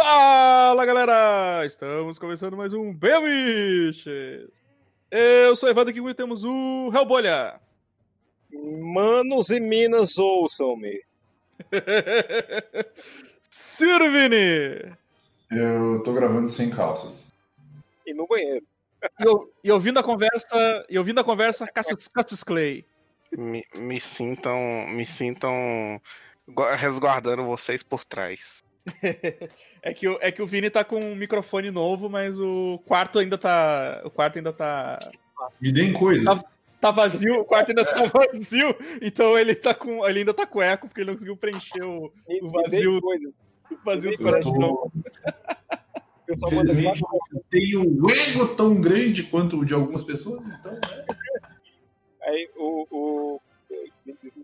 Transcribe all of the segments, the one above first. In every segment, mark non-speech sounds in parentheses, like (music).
Fala galera! Estamos começando mais um Bemiches! Eu sou Evandro aqui e temos o Hellbolha! (laughs) Manos e minas, ouçam-me! (laughs) Sirvini! Eu tô gravando sem calças. E no banheiro. E, e ouvindo a conversa, e ouvindo a conversa, Cassius, Cassius Clay. Me, me sintam, me sintam resguardando vocês por trás. É, que, o, é que o Vini tá com um microfone novo, mas o quarto ainda tá. O quarto ainda tá. Me deem coisas. Tá, tá vazio, o quarto ainda tá vazio, então ele tá com. Ele ainda tá com eco, porque ele não conseguiu preencher o, o vazio. O vazio do coração. Tô... (laughs) Infelizmente, eu tenho um ego tão grande quanto o de algumas pessoas, então. Né? Aí o, o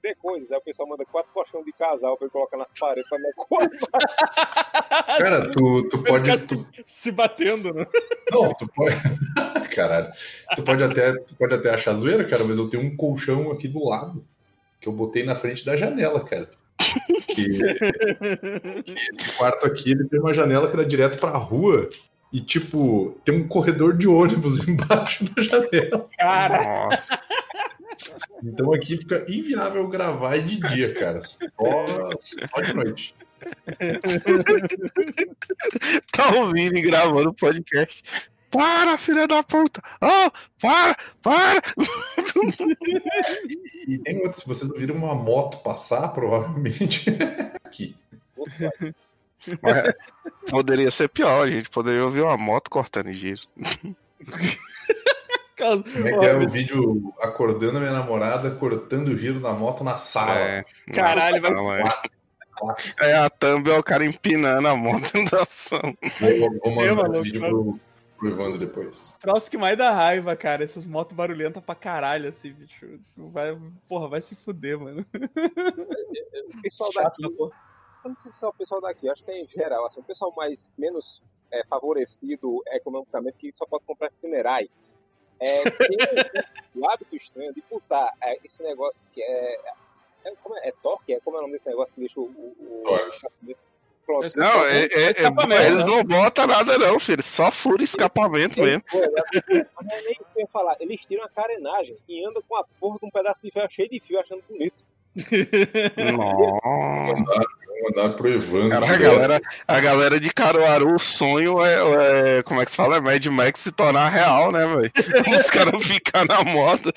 dê coisas. Aí o pessoal manda quatro colchões de casal pra ele colocar nas paredes pra não (laughs) Cara, tu, tu pode. Tu... Se batendo, né? Não, tu pode. (laughs) Caralho. Tu pode, até, tu pode até achar zoeira, cara, mas eu tenho um colchão aqui do lado que eu botei na frente da janela, cara. Que, que esse quarto aqui ele tem uma janela que dá direto pra rua e, tipo, tem um corredor de ônibus (laughs) embaixo da janela. Cara. Nossa. Então aqui fica inviável gravar de dia, cara. Só, só de noite. (laughs) tá ouvindo e gravando o podcast. Para, filha da puta! Oh, para, para! (laughs) e tem outro, se vocês ouviram uma moto passar, provavelmente (laughs) aqui. Mas poderia ser pior, a gente poderia ouvir uma moto cortando giro. Como é que é o vídeo acordando a minha namorada, cortando o giro da moto na sala? É, Caralho, vai ser É a thumb é o cara empinando a moto (laughs) da ação. Vou, vou mandar esse vídeo pro, pro Evandro depois. Troço que mais dá raiva, cara. Essas motos barulhentas pra caralho, assim, bicho. Vai, porra, vai se fuder, mano. O pessoal daqui. Eu não sei se é o pessoal daqui, acho que é em geral. Assim, o pessoal mais menos é, favorecido economicamente que só pode comprar funerais é, tem o hábito estranho de botar é, esse negócio que é. É, como é, é torque? É, como é o nome desse negócio que deixa o. o, o Pronto, não, é, é, é eles não botam nada, não, filho. Só fura escapamento mesmo. Mas é nem isso que eu ia falar. Eles tiram a carenagem e andam com a porra com um pedaço de ferro cheio de fio achando bonito. Nossa. Mandar pro Evandro. Cara, a, galera, a galera de Caruaru, o sonho é, é, Como é que se fala? É Mad Max se tornar real, né, velho? (laughs) Os caras ficam na moto.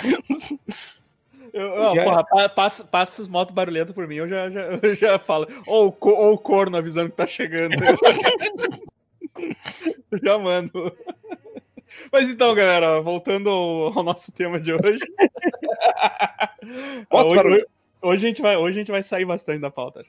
Eu, porra, passa, passa as motos barulhentas por mim, eu já, já, eu já falo. Ou oh, o corno avisando que tá chegando. (laughs) já mando. Mas então, galera, voltando ao, ao nosso tema de hoje. hoje, hoje, a gente vai, hoje a gente vai sair bastante da pauta.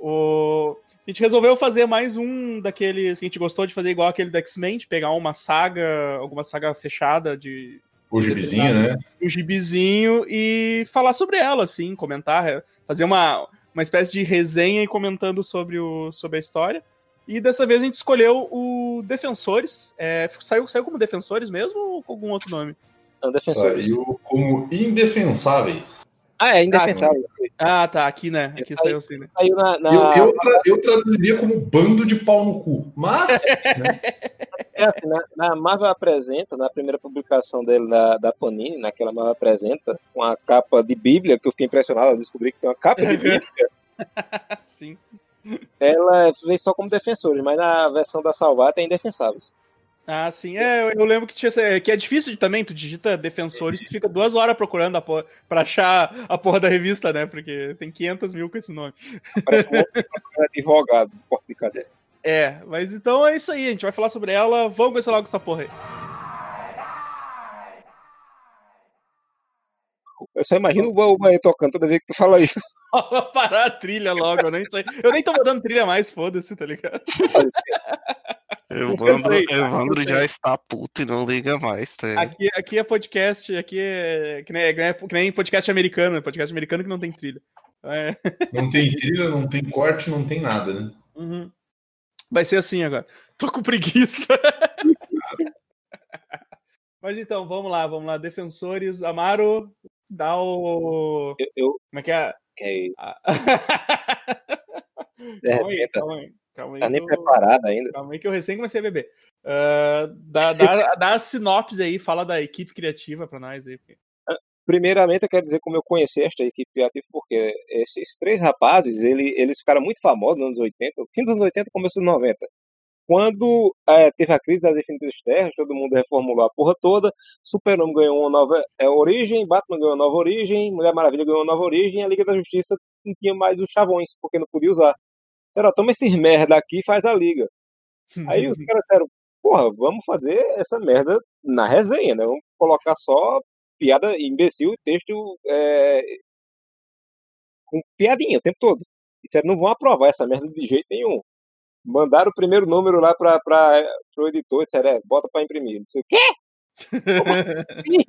O... A gente resolveu fazer mais um daqueles que a gente gostou de fazer igual aquele do X-Men, de pegar uma saga, alguma saga fechada de. O gibizinho, né? O gibizinho e falar sobre ela, assim, comentar, fazer uma, uma espécie de resenha e comentando sobre, o, sobre a história. E dessa vez a gente escolheu o Defensores. É, saiu, saiu como Defensores mesmo ou com algum outro nome? Não, Saiu como Indefensáveis. Ah, é indefensável. Ah, tá. Aqui, né? Aqui saiu assim, né? Saiu na, na... Eu, eu, tra eu, traduziria como bando de pau no cu. Mas. né? (laughs) É assim, na, na, Marvel apresenta, na primeira publicação dele da, da Panini, naquela Marvel apresenta, com a capa de Bíblia, que eu fiquei impressionado ao descobrir que tem uma capa de Bíblia. (laughs) Sim. Ela vem só como defensores, mas na versão da Salvata é indefensáveis. Ah, sim. É, eu lembro que tinha que é difícil também, tu digita defensores, tu fica duas horas procurando a porra, pra achar a porra da revista, né? Porque tem 500 mil com esse nome. Parece um (laughs) advogado, porta de cadeia. É, mas então é isso aí, a gente vai falar sobre ela, vamos começar logo essa porra aí. Eu só imagino o Bahia tocando toda vez que tu fala isso. (laughs) Parar a trilha logo, eu nem sei. Eu nem tô mandando trilha mais, foda-se, tá ligado? (laughs) Evandro, Evandro já está puto e não liga mais, tá? Aqui, aqui é podcast, aqui é que nem, é, que nem podcast americano, é podcast americano que não tem trilha. É. Não tem trilha, não tem corte, não tem nada, né? Uhum. Vai ser assim agora. Tô com preguiça. (laughs) Mas então, vamos lá, vamos lá. Defensores, Amaro, dá o. Eu, eu... Como é que é? é... (laughs) calma aí, calma aí. Calma aí. Tá nem eu... preparado ainda. Calma aí que eu recém comecei a beber. Uh, dá, dá, (laughs) dá a sinopse aí, fala da equipe criativa pra nós aí. Primeiramente, eu quero dizer como eu conheci esta equipe criativa, porque esses três rapazes, ele, eles ficaram muito famosos nos anos 80, fim dos anos 80 começo dos 90. Quando é, teve a crise das definitivas terras, todo mundo reformulou a porra toda, Super-Homem ganhou uma nova é, origem, Batman ganhou uma nova origem, Mulher Maravilha ganhou uma nova origem, a Liga da Justiça não tinha mais os chavões, porque não podia usar. Então, toma esses merda aqui e faz a liga. Aí os (laughs) caras disseram, porra, vamos fazer essa merda na resenha, né? Vamos colocar só piada imbecil, texto é, com piadinha o tempo todo. E disseram, não vão aprovar essa merda de jeito nenhum. Mandaram o primeiro número lá para o editor, disseram, é, bota para imprimir. Disse, o quê? (laughs) Assim?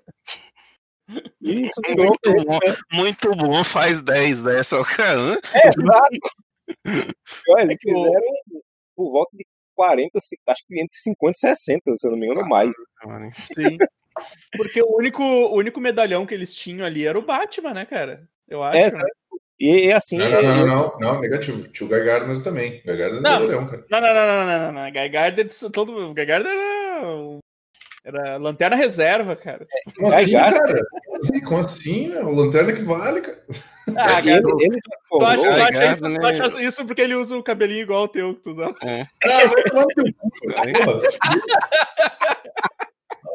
Isso muito bom, né? muito bom, faz 10 dessa, (laughs) cara. É, exato. Olha, eles fizeram por volta de 40, acho que entre 50 e 60, se eu não me engano, mais. Sim. Porque o único, o único medalhão que eles tinham ali era o Batman, né, cara? Eu acho. É, né? E, e, assim. Não, não, não, não, não, negativo. Tinha o Guy Gardner também. Guy Gardner não, medalhão, cara. Não, não, não, não, não, não, não. Guy Gardner, todo, Guy Gardner era. Era lanterna reserva, cara. Como assim, cara? Como assim? Como assim? O lanterna que vale, cara. Ah, cara, ele, ele tu, acha, tu, acha isso, tu acha isso porque ele usa o cabelinho igual o teu que tu usa? É. Ah, vai tomar no teu cu,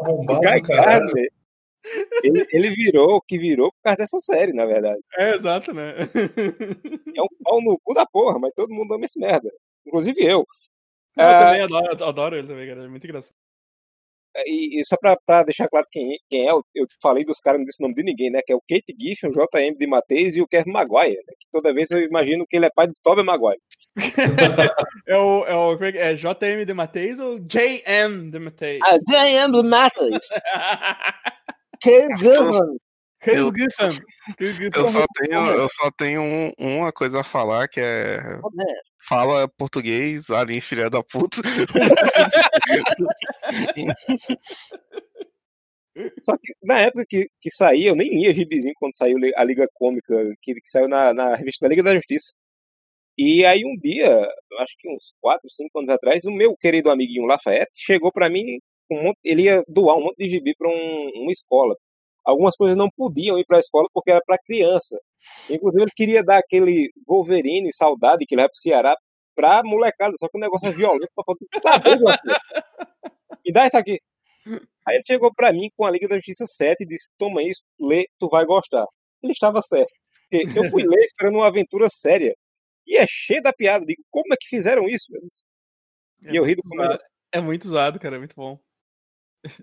Arrombado, cara. Ele, ele virou o que virou por causa dessa série, na verdade. É, exato, né? É um pau no cu da porra, mas todo mundo ama esse merda. Inclusive eu. Eu ah, também adoro, adoro ele também, cara. É muito engraçado. E, e, só pra, pra, deixar claro quem, quem é, eu, falei dos caras, não disse o nome de ninguém, né? Que é o Kate Giffen, o JM de Matheus e o Kevin Maguire. Né, que toda vez eu imagino que ele é pai do Tobey Maguire. (laughs) é o, é o é, é JM de Matheus ou JM de Matheus? Ah, JM de Matheus. Giffen. (laughs) Eu, eu, só tenho, eu só tenho um, uma coisa a falar que é fala português, alien filha da puta. (laughs) Só que na época que, que saía, eu nem lia gibizinho quando saiu a Liga Cômica, que, que saiu na, na revista da Liga da Justiça. E aí um dia, acho que uns 4, 5 anos atrás, o meu querido amiguinho Lafayette chegou para mim, um monte, ele ia doar um monte de gibi para um, uma escola. Algumas coisas não podiam ir para a escola porque era para criança. Inclusive ele queria dar aquele Wolverine, saudade, que ele vai pro Ceará, pra molecada, só que o negócio é violento pra fazer. Me dá isso aqui. Aí ele chegou pra mim com a Liga da Justiça 7 e disse: Toma isso, lê, tu vai gostar. Ele estava certo. Porque eu fui ler esperando uma aventura séria. E é cheio da piada. Digo, como é que fizeram isso? É e eu ri do zoado. É muito zoado, cara, é muito bom.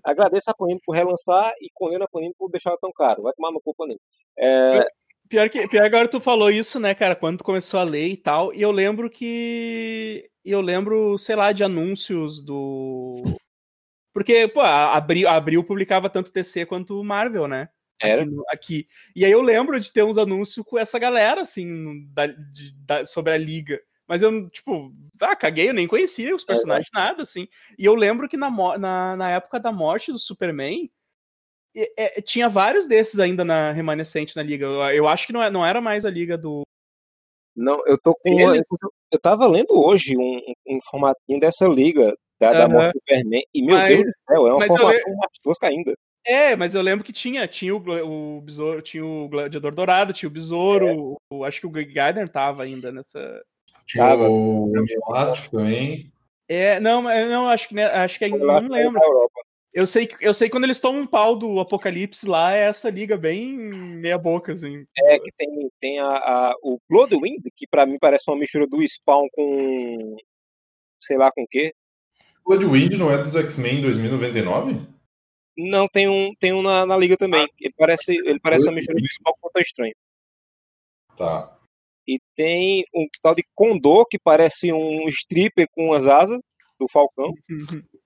Agradeço a Panini por relançar e condeno a Panini por deixar tão caro. Vai tomar no cu, Panini. É... Pior que, pior agora tu falou isso, né, cara, quando tu começou a ler e tal, e eu lembro que. Eu lembro, sei lá, de anúncios do. Porque, pô, a Abril, a Abril publicava tanto DC quanto Marvel, né? Era. Aqui, aqui, E aí eu lembro de ter uns anúncios com essa galera, assim, da, de, da, sobre a liga. Mas eu, tipo, ah, caguei, eu nem conhecia os personagens, é, nada, assim. E eu lembro que na, na, na época da morte do Superman, é, tinha vários desses ainda na remanescente na liga. Eu, eu acho que não, é, não era mais a liga do. Não, eu tô com. Eles... Eu tava lendo hoje um, um formatinho dessa liga da, uhum. da morte do Superman. E meu mas, Deus do céu, é uma formação mais tosca ainda. É, mas eu lembro que tinha, tinha o, o besouro, tinha o gladiador dourado, tinha o besouro, é. o, acho que o Gardner tava ainda nessa. Tinha o Elástico também. É, não, não, acho que, né, acho que ainda não lembro. Eu sei, eu sei que quando eles tomam um pau do Apocalipse lá, é essa liga bem meia boca, assim. É, que tem, tem a, a o Bloodwind, que pra mim parece uma mistura do Spawn com. sei lá com o quê. Bloodwind não é dos X-Men 2099? Não, tem um, tem um na, na liga também. Ele parece, ele parece uma mistura do Spawn com o Estranho. Tá. E tem um tal de Condor, que parece um stripper com as asas do Falcão. (laughs)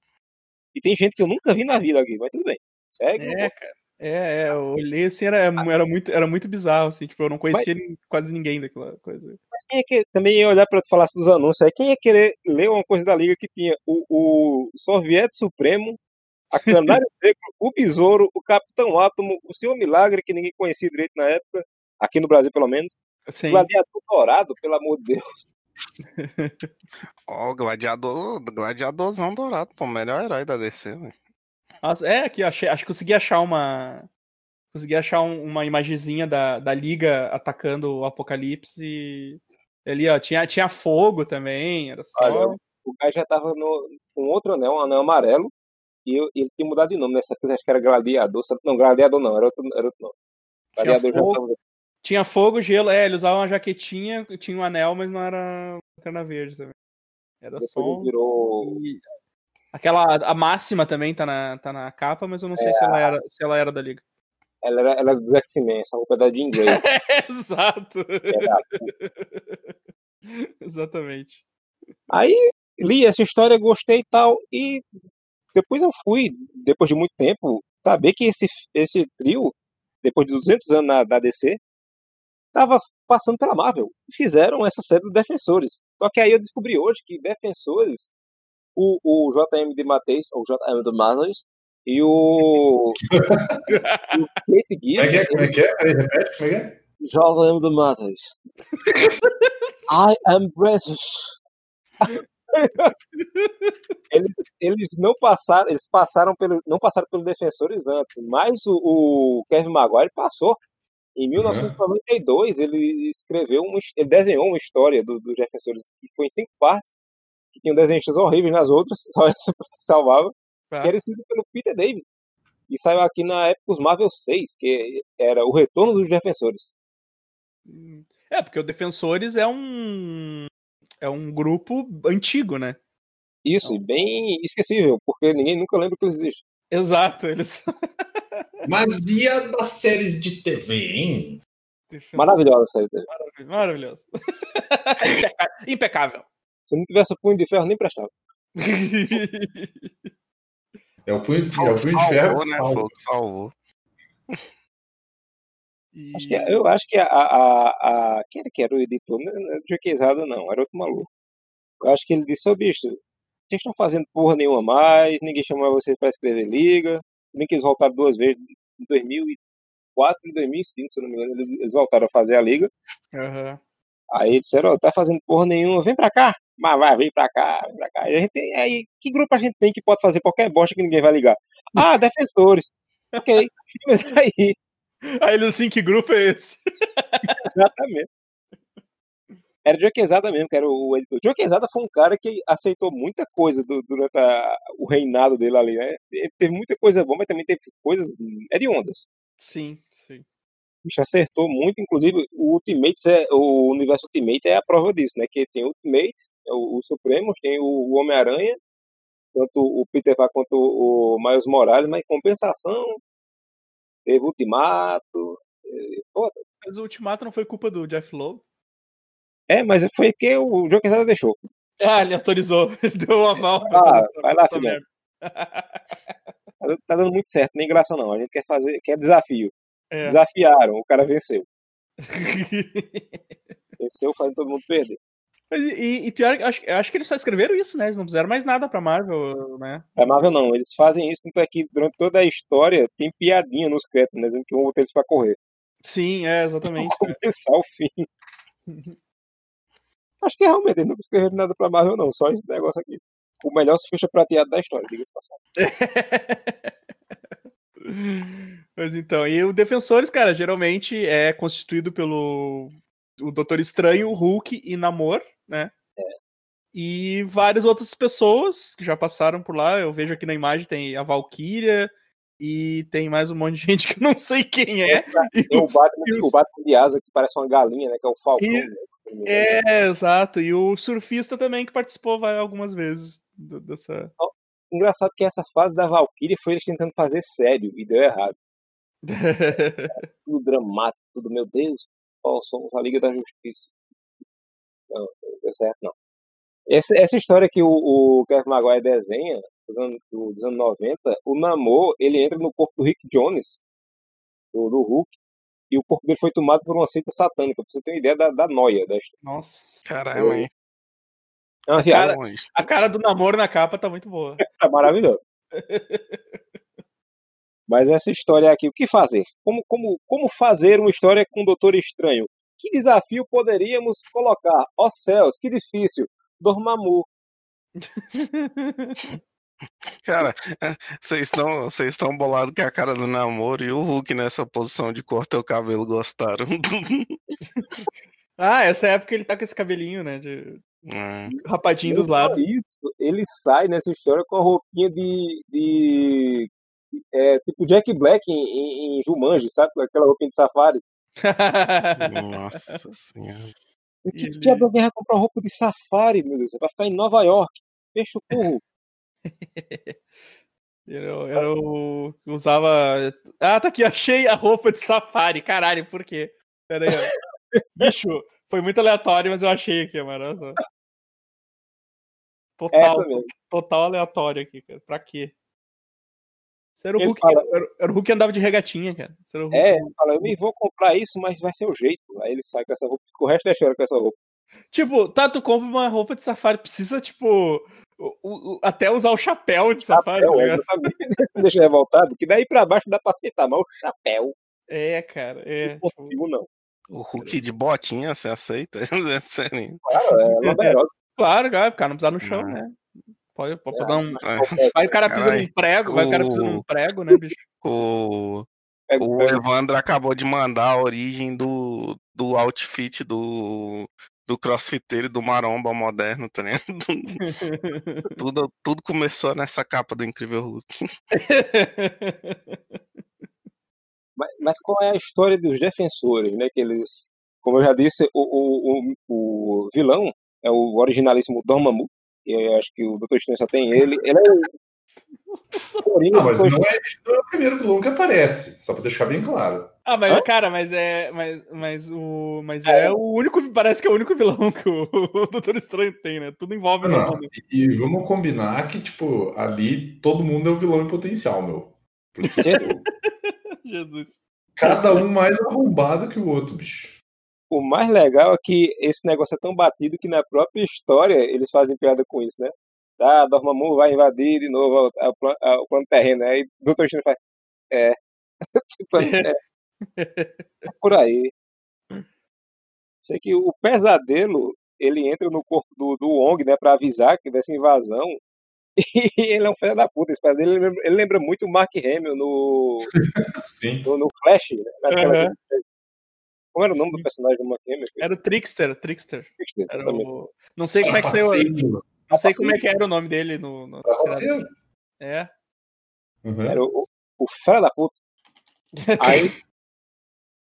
E tem gente que eu nunca vi na vida aqui, mas tudo bem. Segue. É, cara. É, é, eu olhei assim, era, era, muito, era muito bizarro, assim, tipo, eu não conhecia mas, quase ninguém daquela coisa. Mas quem é que também ia olhar pra falar dos anúncios aí, quem ia querer ler uma coisa da liga que tinha o, o Soviete Supremo, a (laughs) Canário Negro, o Besouro, o Capitão Átomo, o Senhor Milagre, que ninguém conhecia direito na época, aqui no Brasil pelo menos, Sim. Gladiador Dourado, pelo amor de Deus. (laughs) Ó, oh, gladiador, gladiadorzão dourado, pô, melhor herói da DC, velho. É, aqui, achei, acho que consegui achar uma. Consegui achar um, uma imagenzinha da, da Liga atacando o Apocalipse e. Ali, ó, tinha, tinha fogo também, era só. Olha, o cara já tava no, com outro anel, um anel amarelo, e ele tinha mudado de nome nessa coisa, acho que era Gladiador. Não, Gladiador não, era outro, era outro nome. Gladiador tinha fogo, tinha fogo, gelo, é, ele usava uma jaquetinha, tinha um anel, mas não era lanterna verde também. Era Depois só. Virou... E... Aquela, a máxima também tá na, tá na capa, mas eu não sei é, se, ela era, se ela era da Liga. Ela era, ela era do X-Men, essa roupa da de inglês. (laughs) Exato. (laughs) Exatamente. Aí li essa história, gostei e tal, e depois eu fui, depois de muito tempo, saber que esse, esse trio, depois de 200 anos na, da DC, estava passando pela Marvel. E fizeram essa série dos Defensores. Só que aí eu descobri hoje que Defensores, o, o JM de Matheus, ou JM de Matheus, e o. (laughs) o Kate Gibbs. É que é? Como é que é? Peraí, repete, como é que é? JM de Matheus. I am British (laughs) eles, eles não passaram, eles passaram pelo, não passaram pelos defensores antes, mas o, o Kevin Maguire passou. Em 1992 ele escreveu, uma, ele desenhou uma história dos do defensores que foi em cinco partes, que tinham desenhos horríveis nas outras, (laughs) só essa se salvava, ah. que era escrito pelo Peter David. E saiu aqui na época os Marvel 6, que era o retorno dos defensores. Hum. É, porque o Defensores é um é um grupo antigo, né? Isso, então... bem esquecível, porque ninguém nunca lembra que eles existem. Exato, eles. (laughs) Mas e a das séries de TV, hein? Maravilhosa a série de TV. Maravilhoso. (laughs) Impecável. Se não tivesse o punho de ferro, nem prestava. É o punho de, é o punho de ferro. Né? Salvou, salvou. E... Acho que, eu acho que a, a, a, Quem era que era o editor? Não era Jequezada, não, era outro maluco. Eu acho que ele disse, ô bicho, vocês estão fazendo porra nenhuma mais, ninguém chamou vocês para escrever liga, nem que eles voltaram duas vezes, em 2004 e 2005, se eu não me engano, eles voltaram a fazer a liga. Uhum. Aí eles disseram, ó, tá fazendo porra nenhuma, vem pra cá, mas vai, vem pra cá, vem pra cá. a gente tem, aí, que grupo a gente tem que pode fazer qualquer bosta que ninguém vai ligar? (laughs) Ah, defensores. ok, mas aí Aí ele assim, que grupo é esse? (laughs) Exatamente. Era o Joe Quesada mesmo, que era o editor. Joe Quesada foi um cara que aceitou muita coisa do, durante a, o reinado dele ali, né? Ele teve muita coisa boa, mas também teve coisas hediondas. Sim, sim. O bicho acertou muito, inclusive o Ultimate, é, o universo Ultimate é a prova disso, né? Que tem o Ultimate, é o, o Supremo, tem o, o Homem-Aranha, tanto o Peter Parker quanto o Miles Morales, mas em compensação, teve Ultimato. Foda. Mas o Ultimato não foi culpa do Jeff Lowe? É, mas foi que o Joe Quesada deixou. Ah, ele autorizou. Ele (laughs) deu um aval. Ah, vai lá, filho. (laughs) Tá, tá dando muito certo, nem graça não. A gente quer fazer, quer desafio. É. Desafiaram, o cara venceu. (laughs) venceu fazendo todo mundo perder. Mas, e, e pior, acho, acho que eles só escreveram isso, né? Eles não fizeram mais nada pra Marvel, né? Pra Marvel não, eles fazem isso, tanto é que durante toda a história tem piadinha nos créditos, né? Dizendo que vão botar eles pra correr. Sim, é, exatamente. Pra começar o fim. Acho que realmente eles nunca escreveram nada pra Marvel, não, só esse negócio aqui. O melhor ficha prateado da história, diga-se passado. (laughs) Mas então, e o Defensores, cara, geralmente é constituído pelo o Doutor Estranho, o Hulk e Namor, né? É. E várias outras pessoas que já passaram por lá. Eu vejo aqui na imagem tem a Valkyria e tem mais um monte de (laughs) gente que eu não sei quem é. Tem o Batman, o Batman de asa que parece uma galinha, né? Que é o Falcão. E... Né? É, exato. E o surfista também que participou algumas vezes dessa. Engraçado que essa fase da Valkyria foi eles tentando fazer sério e deu errado. (laughs) tudo dramático, tudo, meu Deus, oh, somos a Liga da Justiça. Não, não deu certo não. Essa, essa história que o, o Kevin Maguire desenha, dos anos, dos anos 90, o Namor, ele entra no corpo do Rick Jones, do, do Hulk, e o corpo dele foi tomado por uma seita satânica, pra você ter uma ideia da, da noia da história. Nossa. Caramba, hein? É a, cara, a cara do namoro na capa tá muito boa. (laughs) tá maravilhoso. (laughs) Mas essa história aqui, o que fazer? Como, como, como fazer uma história com o Doutor Estranho? que desafio poderíamos colocar? Ó oh, céus, que difícil. Dormammu. (laughs) Cara, vocês estão vocês estão bolados que a cara do namoro e o Hulk nessa posição de cortar o cabelo gostaram. (laughs) ah, essa época ele tá com esse cabelinho, né? De... É. Rapadinho dos lados. Isso, ele sai nessa história com a roupinha de. de é, tipo Jack Black em, em, em Jumanji, sabe? Aquela roupinha de safari. Nossa senhora. O que, ele... diabo alguém vai comprar roupa de safari, meu Deus? Você vai ficar em Nova York. Fecha o curro. (laughs) eu, eu usava. Ah, tá aqui, achei a roupa de safari. Caralho, por quê? Pera aí, (laughs) Bicho, foi muito aleatório, mas eu achei aqui, mano. Total, total aleatório aqui, cara. Pra quê? Era o, Hulk, fala, era, era o Hulk que andava de regatinha, cara. é, ele fala, eu nem vou comprar isso, mas vai ser o jeito. Aí ele sai com essa roupa, o resto da história com essa roupa. Tipo, tá, tu compra uma roupa de safari, precisa, tipo, o, o, até usar o chapéu de safari. Chapéu, tá é, (laughs) deixa revoltado, que daí pra baixo dá pra aceitar, mas o chapéu. É, cara, é. Não consigo, não. O Hulk de botinha, você aceita? (laughs) é sério. Claro, é. Claro, cara, o cara não precisa no chão, né? Pode, pode é, um. Vai o cara pisando num prego, vai o cara pisando num prego, né, bicho? (laughs) O. O Evandro acabou de mandar a origem do, do outfit do, do crossfiteiro do maromba moderno, tá ligado? (laughs) tudo, tudo começou nessa capa do Incrível Hulk. (laughs) mas, mas, qual é a história dos defensores, né? Que eles, como eu já disse, o, o, o, o vilão é o originalíssimo Dormammu, eu acho que o Dr. Estranho só tem ele. Ele é o. Não, (laughs) mas não é, não é, o primeiro vilão que aparece, só pra deixar bem claro. Ah, mas, Hã? cara, mas é. Mas, mas o. Mas é, é, o único. Parece que é o único vilão que o, (laughs) o Doutor Estranho tem, né? Tudo envolve não, não. E vamos combinar que, tipo, ali todo mundo é o vilão em potencial, meu. Porque, (laughs) tipo, Jesus. Cada um mais arrombado que o outro, bicho o mais legal é que esse negócio é tão batido que na própria história eles fazem piada com isso, né? Ah, Dormammu vai invadir de novo o plano terreno. Aí o Dr. Stone faz. É. (laughs) Tipo, é. É. Por aí. Sei que o pesadelo ele entra no corpo do, do Wong, né, pra avisar que dessa invasão. (laughs) E ele é um filho da puta. Esse pesadelo ele lembra, ele lembra muito o Mark Hamill no, (laughs) no, no, Flash, né? Uhum. Como era o nome do personagem do McKenna? Era o Trickster, Trickster. Trickster era o... Não sei como é que saiu. Não sei como é que era o nome dele no. no... É. Uhum. Era o, o fera da puta. Aí. (laughs)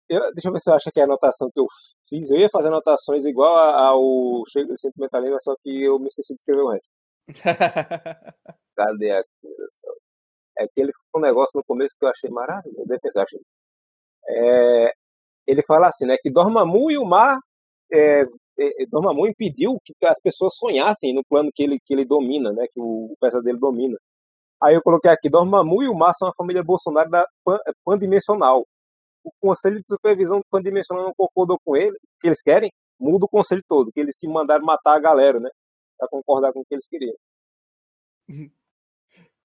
Eu, deixa eu ver se eu acho que é a anotação que eu fiz. Eu ia fazer anotações igual ao Chego de Sentimentalismo, só que eu me esqueci de escrever o resto. (laughs) Cadê a É que ele ficou um negócio no começo que eu achei maravilhoso. Defesa, achei. É, ele fala assim, né, que Dormammu e o mar, é, é, Dormammu impediu que as pessoas sonhassem no plano que ele, que ele domina, né, que o, o pesadelo domina. Aí eu coloquei aqui, Dormammu e o mar são a família Bolsonaro da pan, é, pandimensional. O conselho de supervisão pandimensional não concordou com ele, o que eles querem, muda o conselho todo, que eles que mandaram matar a galera, né, para concordar com o que eles queriam. (laughs)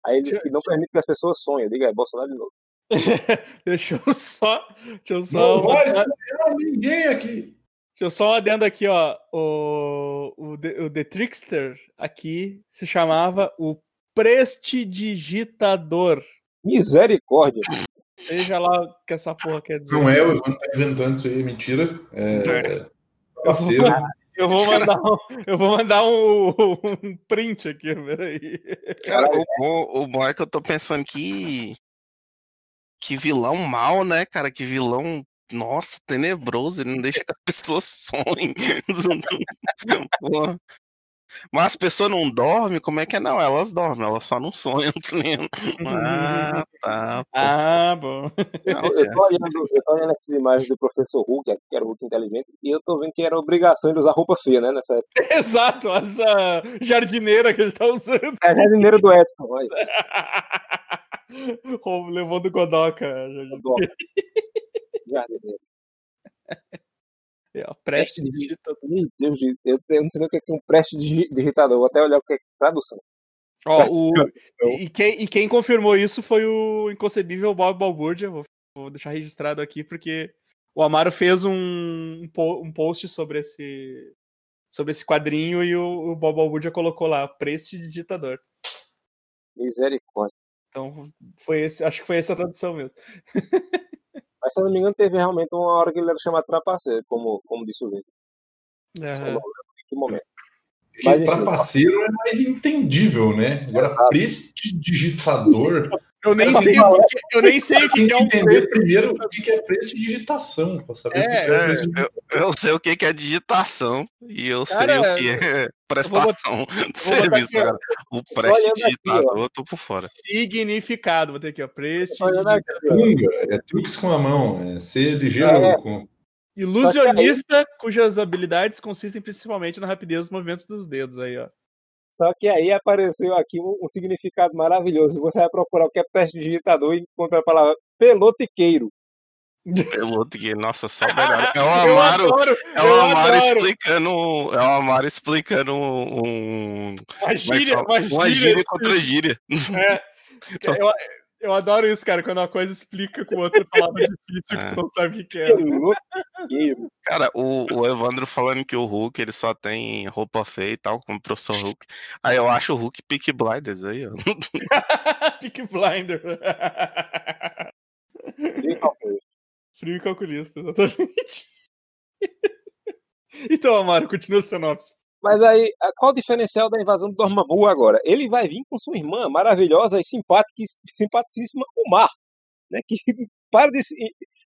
Aí eles que não permitem que as pessoas sonhem, diga, é Bolsonaro de novo. (laughs) deixa eu só. Deixa eu só. Não vai ninguém aqui. Deixa eu só adendo aqui, ó. O, o, The, o The Trickster aqui se chamava o Prestidigitador. Misericórdia. Seja lá o que essa porra quer dizer. Não é, o Ivan tá inventando isso aí, é mentira. É. Parceiro. Eu vou mandar um, eu vou mandar um, um print aqui, peraí. Cara, o, o bom é que eu tô pensando que que vilão mal, né, cara? Que vilão, nossa, tenebroso. Ele não deixa que as pessoas (laughs) sonhem. (laughs) Mas as pessoas não dormem? Como é que é? Não, elas dormem, elas só não sonham. (laughs) ah, tá. Pô. Ah, bom. Não, eu, tô olhando, eu tô olhando essas imagens do professor Hulk, que era o Hulk inteligente, e eu tô vendo que era obrigação de usar roupa feia, né? Nessa época. (laughs) Exato, essa jardineira que ele tá usando. É a jardineira do Edson, olha. (laughs) Levou do Godoka. Godoka. É, ó, preste digitador. Meu Deus, eu, eu não sei o que é um preste digitador. Vou até olhar o que é tradução. Ó, o, e, quem, e quem confirmou isso foi o inconcebível Bob Balbúrdia. Vou, vou deixar registrado aqui porque o Amaro fez um, um post sobre esse sobre esse quadrinho e o, o Bob Albudia colocou lá, Preste de Ditador. Misericórdia. Então, foi esse, acho que foi essa a tradução mesmo. (laughs) Mas se eu não me engano, teve realmente uma hora que ele era chamado trapaceiro, como, como disse o Vitor. Uhum. Que momento. Mas, trapaceiro é mais entendível, né? Agora, prestidigitador. Eu nem, sei o que, eu nem sei o que, que é um entender primeiro o que é prestidigitação, para saber é, o que é, é eu, eu, sei o que é digitação e eu cara, sei o que é prestação de serviço, cara. O prestidigitador, eu tô por fora. Significado, vou ter aqui, ó. Prestidigitador. É truques com a mão, é ser ligeiro é. com. Ilusionista, cujas habilidades consistem principalmente na rapidez dos movimentos dos dedos aí, ó. Só que aí apareceu aqui um, um significado maravilhoso. Você vai procurar o que é teste digitador e encontra a palavra pelotiqueiro. Pelotiqueiro, nossa, só (laughs) melhor. É o Amaro, é o Amaro explicando, é o Amaro explicando um, uma gíria, uma gíria, uma gíria contra gíria. É, (laughs) eu, eu adoro isso, cara, quando uma coisa explica com outra palavra (laughs) difícil é. que tu não sabe o que, é. Cara, o, o Evandro falando que o Hulk ele só tem roupa feia e tal, como o professor Hulk. Aí eu acho o Hulk Pick Blinders aí, ó. (laughs) Pick Blinder. Frio e calculista, exatamente. (laughs) então, Amaro, continua o sinopse. Mas aí, qual o diferencial da invasão do Dormammu agora? Ele vai vir com sua irmã maravilhosa e simpática, simpaticíssima, Mar, né? Que (laughs) para de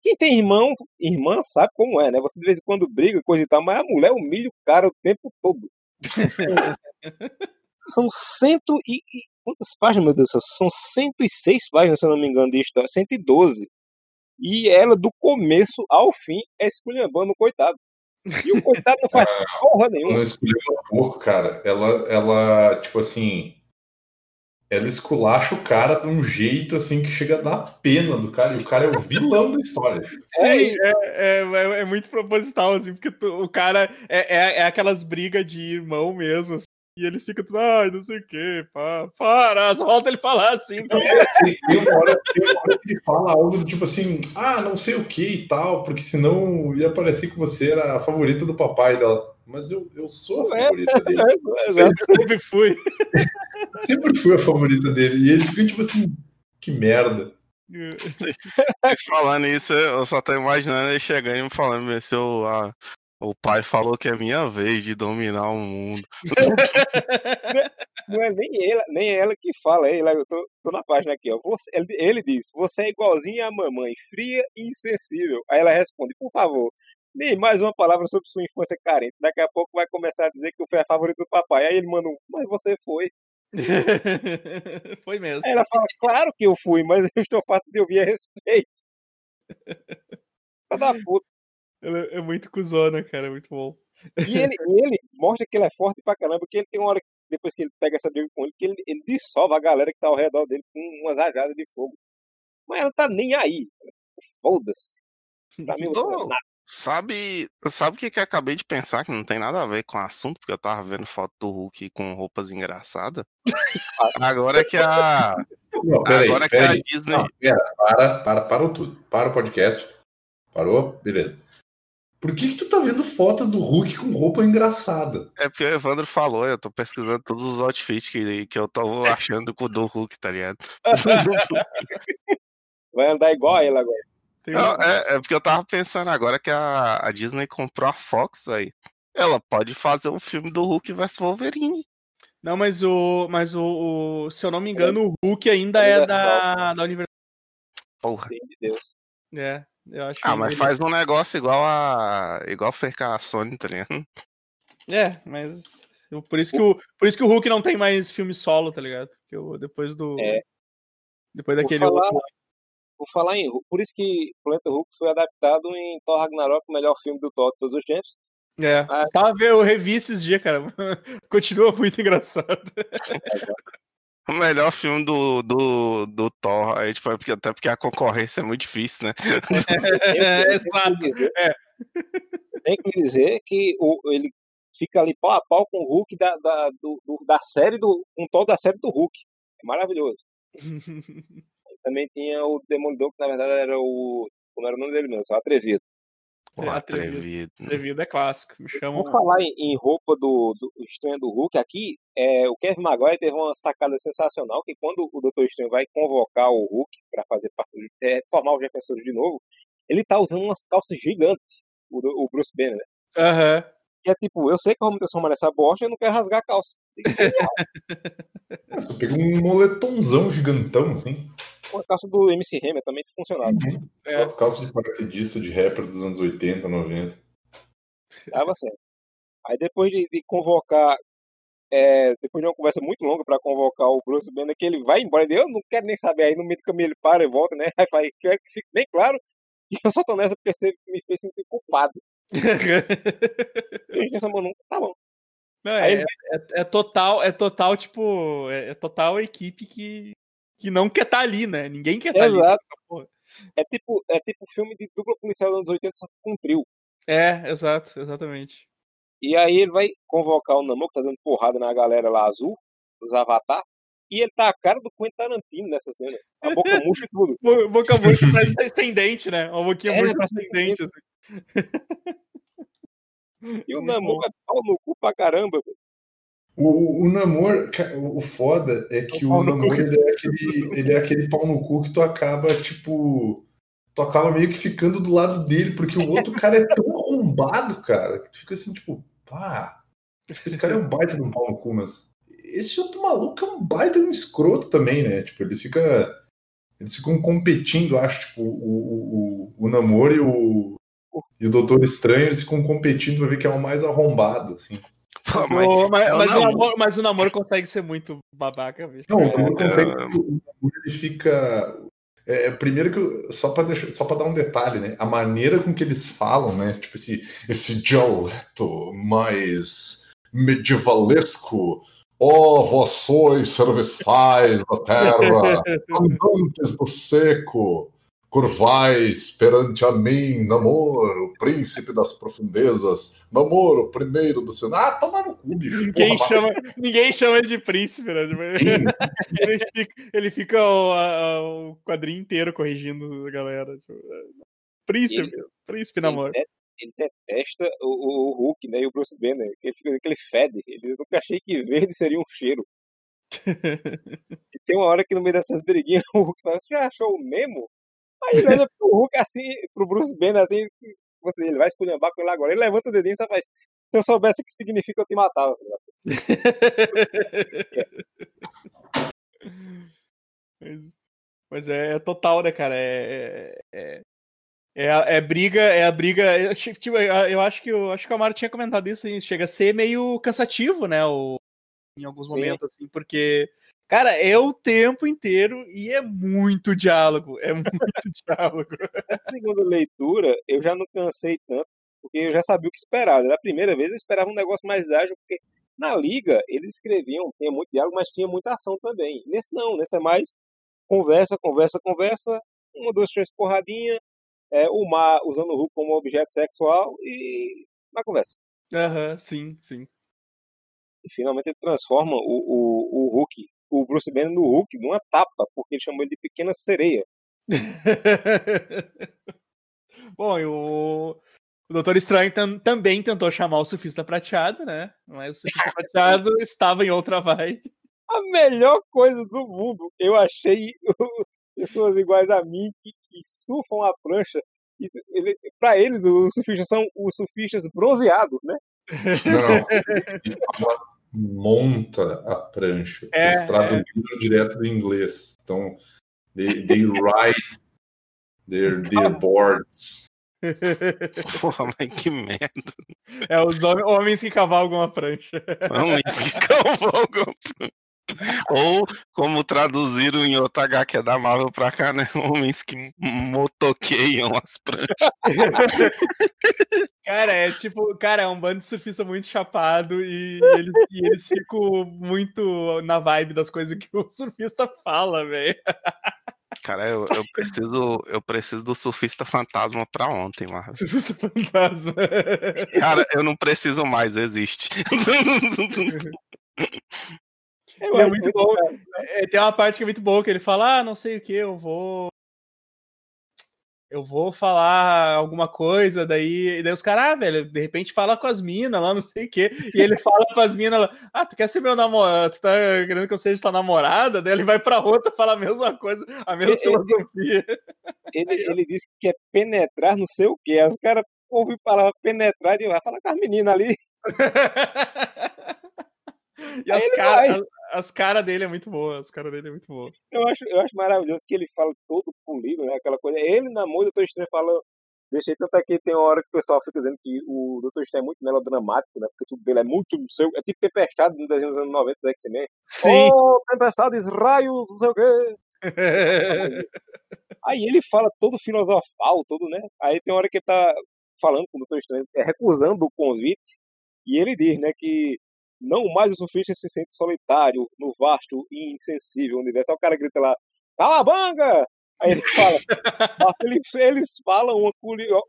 quem tem irmão, irmã sabe como é, né? Você de vez em quando briga coisa e tal, mas a mulher humilha o cara o tempo todo. (laughs) São cento e quantas páginas, meu Deus do céu? São 106 páginas, se eu não me engano, de história, 112. E ela, do começo ao fim, é esculhambando o coitado. E o coitado não faz porra nenhuma. Não escolheu pouco, cara. Ela, ela, tipo assim. Ela esculacha o cara de um jeito assim que chega a dar pena do cara. E o cara é o vilão da história. (laughs) Sim, é, é, é, é muito proposital, assim, porque tu, o cara é, é, é aquelas brigas de irmão mesmo, assim, e ele fica tudo, ai, não sei o quê, pá, para, só falta ele falar assim. Tá tem, tem, uma hora, tem uma hora que ele fala algo do tipo assim, ah, não sei o que e tal, porque senão ia parecer que você era a favorita do papai dela. Mas eu, eu sou a é, favorita (laughs) dele. É, sempre fui. (laughs) sempre fui a favorita dele. E ele fica tipo assim, que merda. (laughs) Mas falando isso, eu só tô imaginando ele chegando e me falando, meu, se eu, ah, o pai falou que é minha vez de dominar o mundo. (laughs) Não é nem ela, nem ela que fala, é eu tô, tô na página aqui, ó. Você, ele, ele diz: Você é igualzinha à mamãe, fria e insensível. Aí ela responde: Por favor, nem mais uma palavra sobre sua infância carente. Daqui a pouco vai começar a dizer que eu fui a favorita do papai. Aí ele manda um: Mas você foi. (laughs) foi mesmo. Aí ela fala: Claro que eu fui, mas eu estou fato de ouvir a respeito. (laughs) Tá da puta. Ela é muito cuzona, cara, é muito bom. E ele, (laughs) ele mostra que ele é forte pra caramba, porque ele tem uma hora, depois que ele pega essa briga com ele, que ele, ele dissolve a galera que tá ao redor dele com umas rajadas de fogo. Mas ela tá nem aí. Foda-se. Pra mim, não, Sabe, sabe o que, que eu acabei de pensar que não tem nada a ver com o assunto, porque eu tava vendo foto do Hulk com roupas engraçadas. (laughs) Agora que a. Não, agora que a Disney. Não, pera, para, para, parou tudo. Para o podcast. Parou? Beleza. Por que, que tu tá vendo fotos do Hulk com roupa engraçada? É porque o Evandro falou, eu tô pesquisando todos os outfits que, que eu tô achando com o do Hulk, tá ligado? (laughs) Vai andar igual a ele agora. Não, é, é, porque eu tava pensando agora que a, a Disney comprou a Fox, velho. Ela pode fazer um filme do Hulk vs Wolverine. Não, mas o. Mas o, o, Se eu não me engano, o Hulk ainda é da, da Universidade. Porra. de Deus. É. Eu acho ah, mas ele... faz um negócio igual a. igual fez com a Sony, tá ligado? É, mas. Por isso, que o, por isso que o Hulk não tem mais filme solo, tá ligado? Porque eu, depois do. É. Depois daquele falar, outro. Vou falar em Por isso que Planeta Hulk foi adaptado em Thor Ragnarok, o melhor filme do Thor de todos os tempos. É. Tava vendo, eu revi esses dias, cara. (laughs) Continua muito engraçado. (laughs) (laughs) o melhor filme do, do, do Thor, aí, tipo, é porque, até porque a concorrência é muito difícil, né? É, exato. É. Tem que dizer que o, ele fica ali pau a pau com o Hulk da, da, do, da série do. um Thor da série do Hulk. É maravilhoso. (laughs) Também tinha o Demolidor, que na verdade era o. Como era o nome dele mesmo? Só atrevido. Pô, atrevido. atrevido. Atrevido é clássico. Me chama... Vou falar em, em roupa do, do Estranho do Hulk aqui. É, o Kevin Maguire teve uma sacada sensacional que quando o Doutor Estranho vai convocar o Hulk para fazer parte, é, formar os defensores de novo, ele tá usando umas calças gigantes, o, o Bruce Banner, né? Aham. Uhum. Que é tipo, eu sei que eu vou me transformar nessa bosta e eu não quero rasgar a calça. Eu (laughs) peguei um moletomzão gigantão, assim. Uma calça do MC Hammer também funcionava. Uhum. É. As calças de paraquedista de rapper dos anos 80, 90. Tava certo. Aí depois de, de convocar, é, depois de uma conversa muito longa para convocar o Bruce Banner, que ele vai embora, eu não quero nem saber, aí no meio do caminho ele para e volta, né? (laughs) Aí vai, quero que fique bem claro que eu só tô nessa porque você me fez sentir culpado. (laughs) eu mano, tá bom. Não, é, é, é, total, é total, tipo, é, é, total a equipe que, que não quer estar tá ali, né? Ninguém quer estar tá ali. É tipo, é tipo filme de dupla policial dos anos 80 só que cumpriu. É, exato, exatamente. E aí ele vai convocar o Namor, que tá dando porrada na galera lá azul, os Avatar, e ele tá a cara do Quentin Tarantino nessa cena. A boca (laughs) murcha e tudo. boca murcha parece ascendente, né? Uma boquinha é, murcha ascendente. Assim. E o (laughs) Namor é pau no cu pra caramba. O, o Namor, o foda é que o, o Namor ele é, aquele, ele é aquele pau no cu que tu acaba, tipo. Tu acaba meio que ficando do lado dele, porque o outro cara é tão (laughs) arrombado, cara, que tu fica assim, tipo, pá. Esse cara é um baita de um pau no cu, mas esse outro maluco é um baita de um escroto também, né? Tipo, ele fica. Eles ficam competindo, acho, tipo, o, o, o Namor e o, e o Doutor Estranho, eles ficam competindo pra ver quem é o mais arrombado, assim. Pô, (laughs) mas, o, mas, é mas, o namoro, mas, o namoro, consegue ser muito babaca, bicho. Não, o namoro consegue. É... O namoro ele fica. É, primeiro que só para só para dar um detalhe, né? A maneira com que eles falam, né? Tipo esse esse dialeto mais medievalesco. Ó, oh, vós sois serviçais da terra, (laughs) andantes do seco. Curvais perante a mim, namoro, príncipe das profundezas, namoro, primeiro do seu. Ah, toma no cu, bicho. Ninguém, porra, chama, ninguém chama ele de príncipe, né? Tipo, (laughs) ele fica, ele fica o, a, o, quadrinho inteiro corrigindo a galera. Tipo, é, príncipe, ele, príncipe namoro. Ele, ele detesta o, o, Hulk, né? E o Bruce Banner. Ele fica que ele fede. Ele nunca achei que verde seria um cheiro. (laughs) e tem uma hora que no meio dessas briguinhas (laughs) o Hulk fala: Você já achou o Memo? Aí ele olha pro Hulk assim, pro Bruce Banner assim, você, ele vai esculhambar com ele agora. Ele levanta o dedinho e só faz. Se eu soubesse o que significa, eu te matava. (laughs) mas, é, é, total, né, cara? É, é, é, é, briga, é a briga. Tipo, eu acho que eu acho que a Mara tinha comentado isso, assim, chega a ser meio cansativo, né? O, em alguns Sim. momentos, assim, porque Cara, é o tempo inteiro e é muito diálogo. É muito (laughs) diálogo. Essa segunda leitura, eu já não cansei tanto, porque eu já sabia o que esperar. Da primeira vez eu esperava um negócio mais ágil, porque na liga eles escreviam, tinha muito diálogo, mas tinha muita ação também. Nesse não, nesse é mais conversa, conversa, conversa, uma, duas, três porradinha, é, o mar usando o Hulk como objeto sexual e na conversa. Aham, uhum, sim, sim. E finalmente ele transforma o, o, o Hulk o Bruce Banner no Hulk numa tapa, porque ele chamou ele de pequena sereia. (laughs) Bom, e o, o Doutor Estranho também tentou chamar o Surfista Prateado, né? Mas o Surfista (laughs) Prateado estava em outra vibe. A melhor coisa do mundo, eu achei (laughs) pessoas iguais a mim que, que surfam a prancha. Ele, para eles, os surfistas são os surfistas bronzeados, né? Não, monta a prancha. É, Eles traduziram é. direto do inglês. Então, they, they (laughs) write their, their boards. Porra, mas que merda. É os homens que cavalgam a prancha. Homens que cavalgam a prancha. Ou, como traduziram em outra HQ da Marvel pra cá, né? (laughs) Homens que motoqueiam as pranchas. (laughs) Cara, é tipo, cara, é um bando de surfista muito chapado e eles, e eles ficam muito na vibe das coisas que o surfista fala, velho. Cara, eu, eu, preciso, eu preciso do surfista fantasma pra ontem, Marcos. Surfista fantasma. Cara, eu não preciso mais, existe. (laughs) É, é muito bom. É, tem uma parte que é muito boa que ele fala: Ah, não sei o que, eu vou. eu vou falar alguma coisa, daí, daí os caras, ah, velho, de repente fala com as minas lá, não sei o quê. E ele fala com as minas lá, ah, tu quer ser meu namorado? Tu tá querendo que eu seja tua namorada? Daí ele vai pra outra fala a mesma coisa, a mesma ele, filosofia. Ele, ele disse que quer penetrar não sei o quê. Aí os caras ouvem falar penetrar e vai falar com as meninas ali. (laughs) E as caras as cara dele é muito boa, as caras dele é muito boa. Eu acho, eu acho maravilhoso que ele fala todo polido, né? Aquela coisa. Ele na música, Doutor Estranho fala. Deixei tanto aqui, tem uma hora que o pessoal fica dizendo que o Doutor Estranho é muito melodramático, né? Porque tudo dele é muito. Seu, é tipo Tempestade no desenho dos anos 90 do X-Men. Sim. Oh, Tempestades, raios, não sei o quê. (laughs) Aí ele fala todo filosofal, todo, né? Aí tem uma hora que ele tá falando com o Doutor Estranho, é, recusando o convite, e ele diz, né, que não mais o surfista se sente solitário no vasto e insensível universo. Aí o cara grita lá, Calabanga! Aí ele fala, eles, eles falam uma,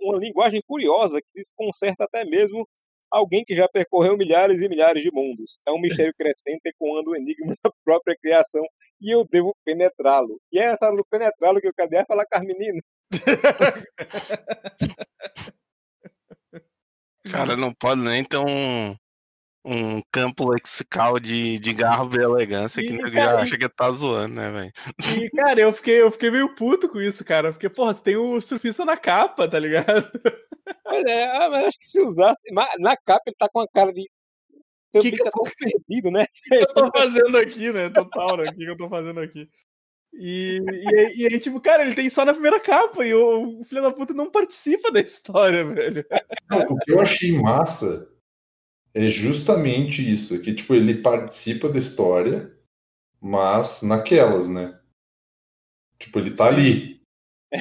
uma linguagem curiosa que desconcerta até mesmo alguém que já percorreu milhares e milhares de mundos. É um mistério crescente ecoando o enigma da própria criação e eu devo penetrá-lo. E é essa do penetrá-lo que eu quero falar com as meninas. Cara, não pode nem ter um, um campo lexical de, de garbo e elegância e, que nego já acha que tá zoando, né, velho? E, cara, eu fiquei, eu fiquei meio puto com isso, cara. Porque, porra, tem o surfista na capa, tá ligado? Mas é, ah, mas acho que se usasse. Na capa ele tá com a cara de. O que, que eu tô perdido, né? (laughs) O que eu tô fazendo aqui, né? Total, né? O que eu tô fazendo aqui? E, e, e, aí, tipo, cara, ele tem só na primeira capa e o, o filho da puta não participa da história, (laughs) velho. o que eu achei massa é justamente isso, que tipo, ele participa da história, mas naquelas, né? Tipo, ele tá Sim. ali.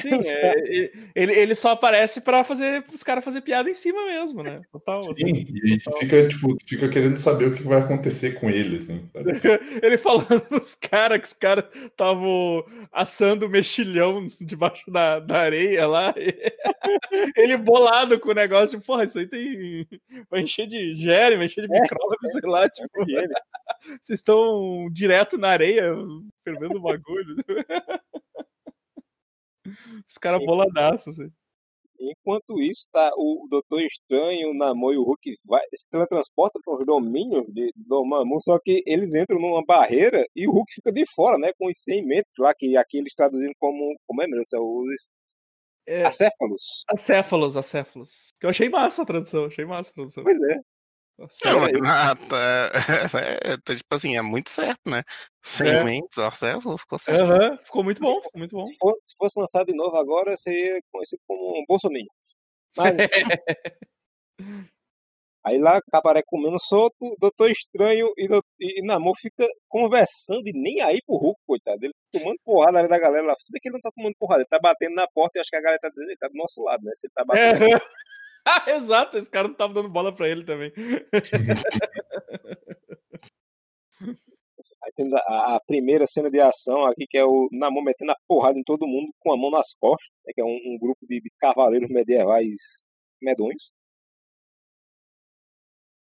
Sim, (laughs) é, ele, ele só aparece para fazer os caras fazer piada em cima mesmo, né? Total. Sim, assim, e total. fica, tipo, fica querendo saber o que vai acontecer com ele, assim, sabe? (laughs) ele falando pros caras que os caras estavam assando mexilhão debaixo da, da areia lá. (laughs) ele bolado com o negócio, tipo, porra, isso aí tem. Vai encher de gere, vai encher de é, micróbio, é, sei lá, tipo. Vocês estão direto na areia, fervendo o bagulho. Os caras boladaços, assim. Enquanto isso, tá, o Doutor Estranho, o Namor e o Hulk vai, se teletransportam para os domínios de Dormammu, só que eles entram numa barreira e o Hulk fica de fora, né? Com os 100 metros lá, que aqui eles traduzindo como. Como é mesmo? Os é, acéfalos. Acéfalos, acéfalos. Que eu achei massa a tradução, achei massa a tradução. Pois é. Não, ah, (laughs) tá, é, é, tipo assim, é muito certo, né? Sem é. mentes, Arcelo ficou certo. Uhum, ficou muito bom, ficou muito bom. Se, fosse lançado de novo agora, seria conhecido como um Bolsonaro. Mas, (laughs) aí lá, Cabaré comendo solto, Doutor Estranho e, e, e Namor fica conversando e nem aí pro Hulk, coitado. Ele tomando porrada ali da galera lá. Se bem que ele não tá tomando porrada, ele tá batendo na porta e acho que a galera tá dizendo, ele tá do nosso lado, né? Se ele tá batendo. É. (laughs) Exato, esse cara não tava dando bola pra ele também. (laughs) Aí temos a, a, primeira cena de ação aqui, que é o Namor metendo a porrada em todo mundo com a mão nas costas, né, que é um, um grupo de, de, cavaleiros medievais medonhos.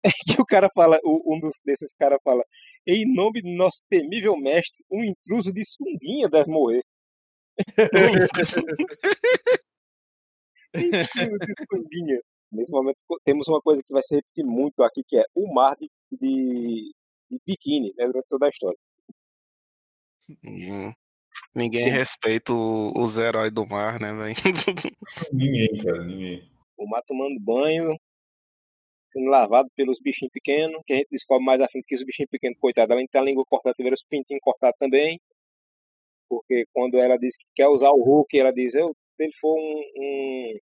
É (laughs) que o cara fala, um dos, desses caras fala, em nome do nosso temível mestre, um intruso de sunguinha deve morrer. Nesse momento temos uma coisa que vai se repetir muito aqui, que é o mar de, de, de biquíni, né, durante toda a história. Hum. Ninguém respeita o, os heróis do mar, né, velho? (laughs) ninguém, cara, ninguém. O mar tomando banho, sendo lavado pelos bichinhos pequenos, que a gente descobre mais a fundo que os bichinhos pequenos, coitado, além de ter a língua cortada, tiveram os pintinhos cortados também. Porque quando ela diz que quer usar o Hulk, ela diz, eu se ele for um, um,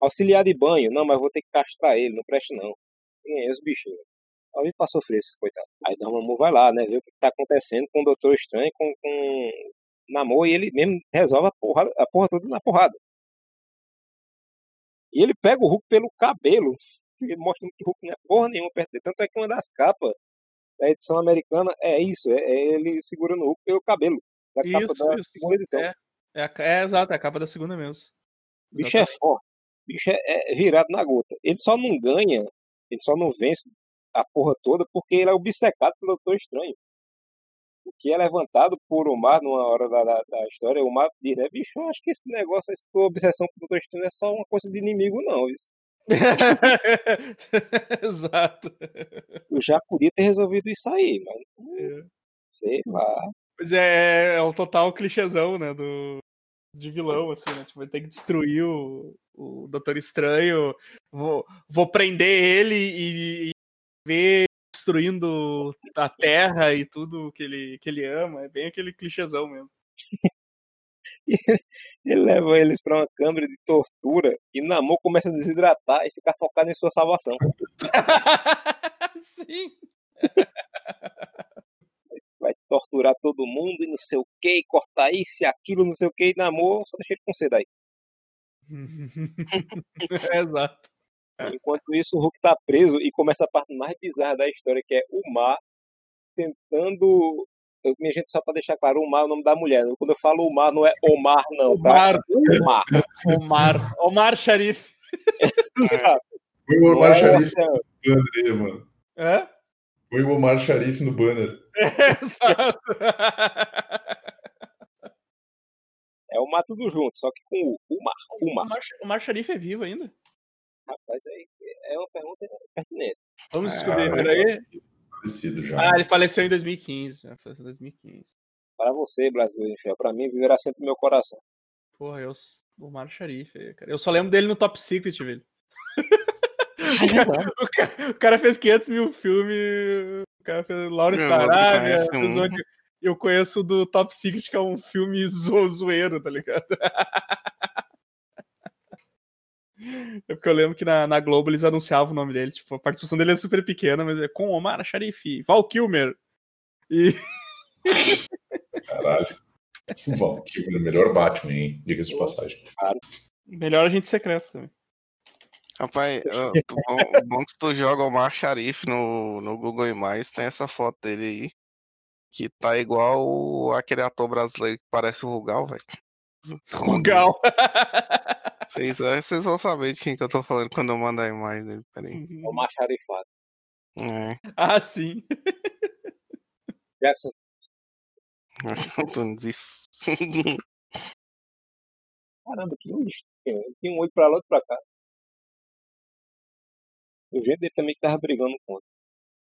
auxiliar de banho, não, mas vou ter que castrar ele, não presta não. E aí, os bichinhos. Alguém pra sofrer esses coitado. Aí Dormammu vai lá, né, ver o que tá acontecendo com o Doutor Estranho, com, com Namor, e ele mesmo resolve a porra, a porra toda na porrada. E ele pega o Hulk pelo cabelo, mostrando que o Hulk não é porra nenhuma perto dele. Tanto é que uma das capas da edição americana é isso, é, é ele segurando o Hulk pelo cabelo. Da isso, capa da isso. segunda edição. É. É, é exato, é a capa da segunda mesmo. O bicho é forte. O bicho é, é, virado na gota. Ele só não ganha, ele só não vence a porra toda porque ele é obcecado pelo Doutor Estranho. o que é levantado por Omar numa hora da, da, da história, o Omar diz, né, bicho, eu acho que esse negócio, essa tua obsessão com o Doutor Estranho é só uma coisa de inimigo, não. Isso. (laughs) Exato. Eu já podia ter resolvido isso aí, mas. É. Sei lá. Pois é, é o total clichêzão, né? Do, de vilão, assim, né? Tipo, vai ter que destruir o, o Doutor Estranho, vou, vou prender ele e, e ver destruindo a terra e tudo que ele, que ele ama. É bem aquele clichêzão mesmo. (laughs) ele leva eles para uma câmara de tortura e Namor começa a desidratar e ficar focado em sua salvação. (laughs) Sim. (laughs) Torturar todo mundo e não sei o que, cortar isso e aquilo, não sei o que, e Namor só deixa ele com sede aí. (laughs) Exato. Enquanto isso, o Hulk tá preso e começa a parte mais bizarra da história, que é o Mar tentando. Minha gente, só para deixar claro, o Mar é o nome da mulher. Quando eu falo o Mar, não é Omar, não, tá? Omar. Omar. Omar Sharif. (laughs) Exato. Foi o Omar Sharif no banner, mano. É? Foi o Omar Sharif no banner. É, (laughs) exato. É o Mar tudo junto, só que com o Mar. O Mar. O Mar Sharif é vivo ainda? Rapaz, aí é uma pergunta pertinente. Vamos descobrir, é, peraí. Falecido já. Ah, ele faleceu em 2015. Já faleceu em 2015. Para você, brasileiro, para mim, viverá sempre no meu coração. Porra, eu, o Mário Sharif, cara. Eu só lembro dele no Top Secret, velho. (laughs) (laughs) o, cara, o, cara, fez 500 mil filmes. O cara fez Lawrence da Arábia. Um. Eu conheço do Top Secret, que é um filme zo zoeiro, tá ligado? (laughs) É porque eu lembro que na, na Globo eles anunciavam o nome dele. Tipo, a participação dele é super pequena, mas é com Omar Sharif, Val Kilmer. E. (laughs) Caralho. Val Kilmer, melhor Batman, hein? Diga-se de passagem. Melhor agente secreto também. Rapaz, (laughs) o bom que tu joga o Mar Sharif no, no Google Imagens, tem essa foto dele aí. Que tá igual aquele ator brasileiro que parece o Rugal, velho. Rugal. (laughs) Vocês, vocês vão saber de quem que eu tô falando quando eu mandar a imagem dele. Peraí. É o macharifado. É. Ah, sim. (laughs) Jackson. Isso. Caramba, que lixo. Tem um olho pra lá e outro pra cá. O jeito dele também que tava brigando contra.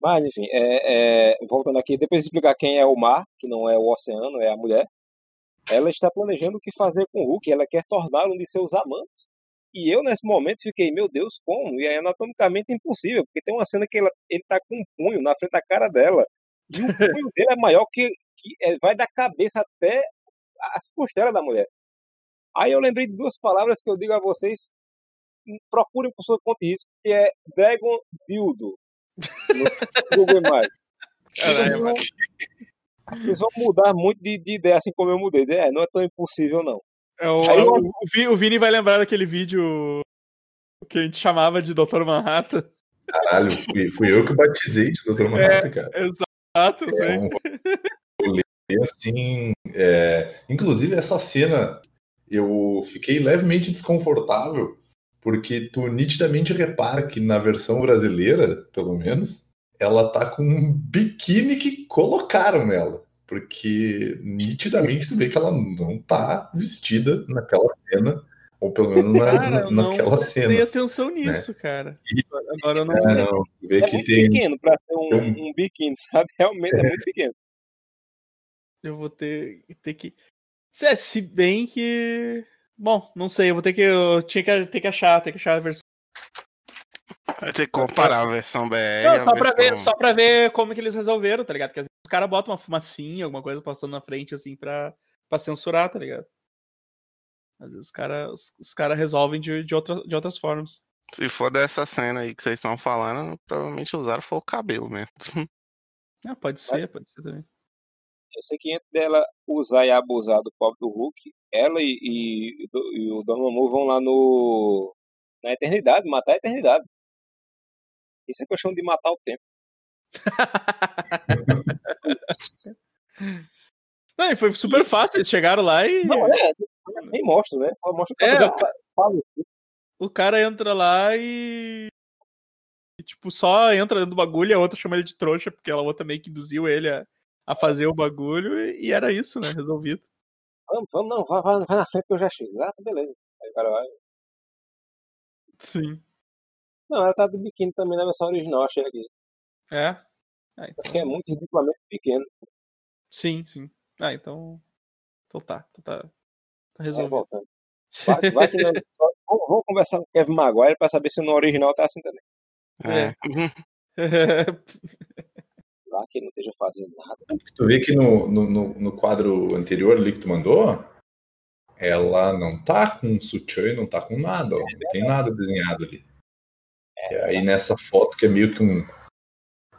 Mas, enfim, é, é, voltando aqui, depois de explicar quem é o mar, que não é o oceano, é a mulher ela está planejando o que fazer com o Hulk, ela quer torná-lo um de seus amantes. E eu, nesse momento, fiquei, meu Deus, como? E aí, anatomicamente, impossível, porque tem uma cena que ela, ele está com um punho na frente da cara dela. E o punho dele é maior que, que é, vai da cabeça até as costelas da mulher. Aí eu lembrei de duas palavras que eu digo a vocês, procurem por sua conta isso, que é Dragon Dildo. No (laughs) Google Imagens. Caralho, vocês vão mudar muito de, de, ideia, assim como eu mudei. É, não é tão impossível, não. É, o, Aí, o, o, Vini vai lembrar daquele vídeo que a gente chamava de Dr. Manhattan. Caralho, fui, fui eu que batizei de Dr. Manhattan, é, cara. Exato, é, um, eu li assim. É, inclusive, essa cena eu fiquei levemente desconfortável, porque tu nitidamente repara que na versão brasileira, pelo menos, ela tá com um biquíni que colocaram nela. Porque nitidamente tu vê que ela não tá vestida naquela cena, ou pelo menos na, cara, naquela não cena. Não atenção né? nisso, né? cara. E, Agora eu não sei. Não, vê é que muito tem... pequeno pra ser um, um... biquíni, sabe? Realmente é, é muito pequeno. (laughs) Eu vou ter, ter que. É, se bem que. Bom, não sei, eu vou ter que. Eu tinha que ter que achar, ter que achar a versão Vai ter que comparar a versão BR. Não, só, pra ver, só pra ver como que eles resolveram, tá ligado? Porque às vezes os caras botam uma fumacinha, alguma coisa passando na frente, assim, pra, pra censurar, tá ligado? Às vezes os caras os, os cara resolvem de, de, outra, de outras formas. Se for dessa cena aí que vocês estão falando, provavelmente usaram foi o cabelo mesmo. (laughs) Ah, pode ser, pode ser também. Eu sei que antes dela usar e abusar do pobre do Hulk, ela e, e, e o Don Mamu vão lá no. na eternidade, matar a eternidade. Isso é questão de matar o tempo. (laughs) Não, foi super fácil, eles chegaram lá e. Não, é, nem mostra, né? Só mostra é, o cara entra lá e... e. tipo, só entra dentro do bagulho e a outra chama ele de trouxa, porque ela outra meio que induziu ele a, a fazer o bagulho e, e era isso, né? Resolvido. Vamos, vamos, não, vai, vai, vai na frente que eu já chego. Ah, tá beleza. Aí o cara vai. Sim. Não, ela tá de biquíni também na versão original, achei aqui. É? Ah, então... Porque é muito ridiculamente pequeno. Sim, sim. Ah, então. Então tá. Então tá, tá resolvido. É, vai, vai que não... vamos, vamos conversar com o Kevin Maguire pra saber se no original tá assim também. É. (laughs) (laughs) Lá que não esteja fazendo nada. Tu vê que no, no, no quadro anterior ali que tu mandou, ela não tá com sutiã e não tá com nada, ó. Não tem nada desenhado ali. E aí nessa foto que é meio que um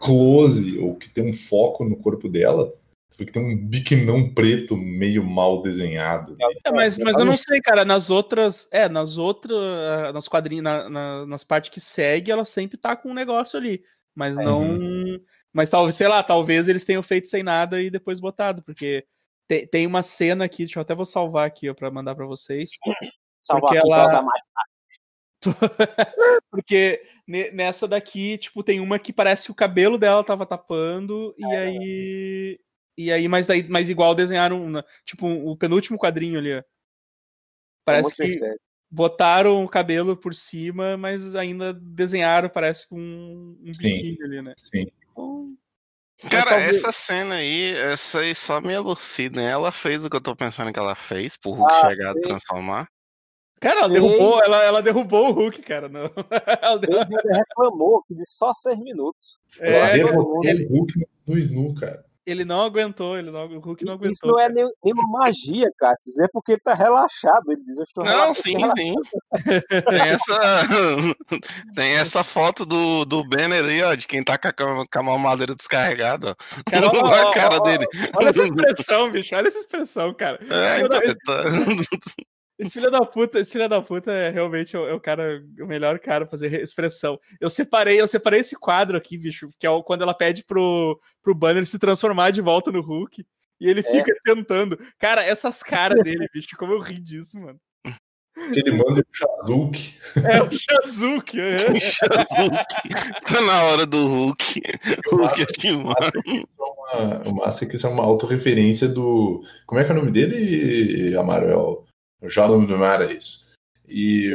close, ou que tem um foco no corpo dela, tu vê que tem um biquinão preto meio mal desenhado. É, mas, mas eu não sei, cara, nas outras, é, nas outras, nas quadrinhos, na, na, nas partes que segue, ela sempre tá com um negócio ali, mas é. não, uhum. Mas talvez, sei lá, talvez eles tenham feito sem nada e depois botado, porque tem, tem uma cena aqui, deixa eu até vou salvar aqui, ó, pra mandar pra vocês. Salvar porque ela... mais (laughs) Porque nessa daqui, tipo, tem uma que parece que o cabelo dela tava tapando, e é. aí. E aí, mas, daí, mas igual desenharam, uma, tipo, o penúltimo quadrinho ali, ó. Parece que botaram o cabelo por cima, mas ainda desenharam, parece com um, um biquíni ali, né? Sim. Cara, talvez... essa cena aí, essa aí só me elucida, né? Ela fez o que eu tô pensando que ela fez, pro Hulk ah, chegar a transformar. Cara, ela derrubou, ela, ela derrubou o Hulk, cara. Não. (laughs) Ela derrubou... Ele reclamou de só seis minutos. É, ela derrubou ele... o Hulk no Snu, cara. Ele não aguentou, ele não, o Hulk não aguentou. Isso não é nem, nenhuma magia, cara. Isso é porque ele tá relaxado. Ele diz, eu estou Não, sim, sim. tem, essa, (laughs) tem essa foto do, do Banner aí, ó, de quem tá com a, com a mamadeira descarregada. Cara, ó, (laughs) a cara ó, dele. Olha essa expressão, bicho. Olha essa expressão, cara. É, então, tá... (laughs) Esse filho da puta, esse filho da puta é realmente o, é o cara, o melhor cara pra fazer expressão. Eu separei, eu separei esse quadro aqui, bicho, que é quando ela pede pro, pro Banner se transformar de volta no Hulk. E ele é. fica tentando. Cara, essas caras dele, bicho, como eu ri disso, mano. Ele manda o Shazuki. É o Shazuki, é. (laughs) O Shazuki. Tá na hora do Hulk. Hulk é demais. O massa é que isso é uma autorreferência do. Como é que é o nome dele, Amaruel? Jordan do Marais. E.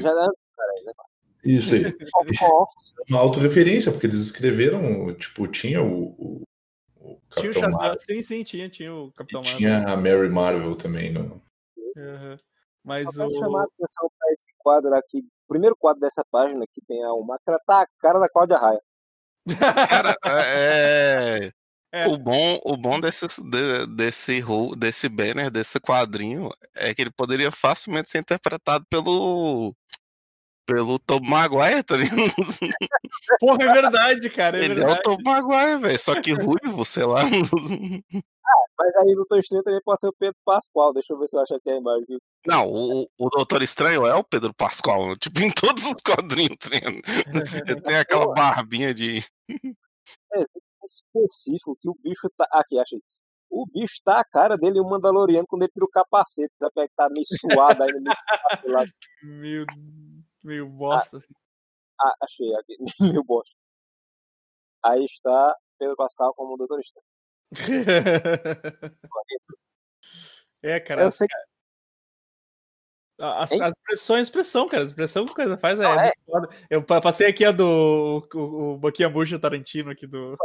Isso aí. (laughs) uma autorreferência, porque eles escreveram, tipo, tinha o, o, o Capitão tinha o Marvel. Sim, sim, tinha, tinha o Capitão Marvel. Tinha a Mary Marvel também, não. Uhum. Mas eu o... chamar a atenção para esse quadro aqui, o primeiro quadro dessa página que tem a uma tá a cara da Cláudia Raia. (laughs) Cara, é, é. O bom, o bom desse, de, desse, desse banner, desse quadrinho, é que ele poderia facilmente ser interpretado pelo. Pelo Tom Maguire, tá ligado? (laughs) Porra, é verdade, cara. É ele verdade. é o Tom Maguire, velho. Só que ruivo, sei lá. Ah, mas aí no Doutor Estranho também pode ser o Pedro Pascoal. Deixa eu ver se eu acho aqui a imagem. Não, o, o Doutor Estranho é o Pedro Pascoal. Tipo, em todos os quadrinhos. Tá (laughs) ele tem aquela barbinha de. É, específico que o bicho tá. Aqui, achei. O bicho tá a cara dele, o Mandaloriano, quando ele tira o capacete. Sabe que é tá meio suado aí meio, meio, meio bosta, ah, assim. Ah, achei aqui, (laughs) meio bosta. Aí está Pedro Pascal como doutorista. (laughs) é, cara. Eu sei que... As, as expressões, expressão, cara. A expressão que a coisa faz é, é. Eu passei aqui a do o, o Boquinha Bucha Tarantino aqui do.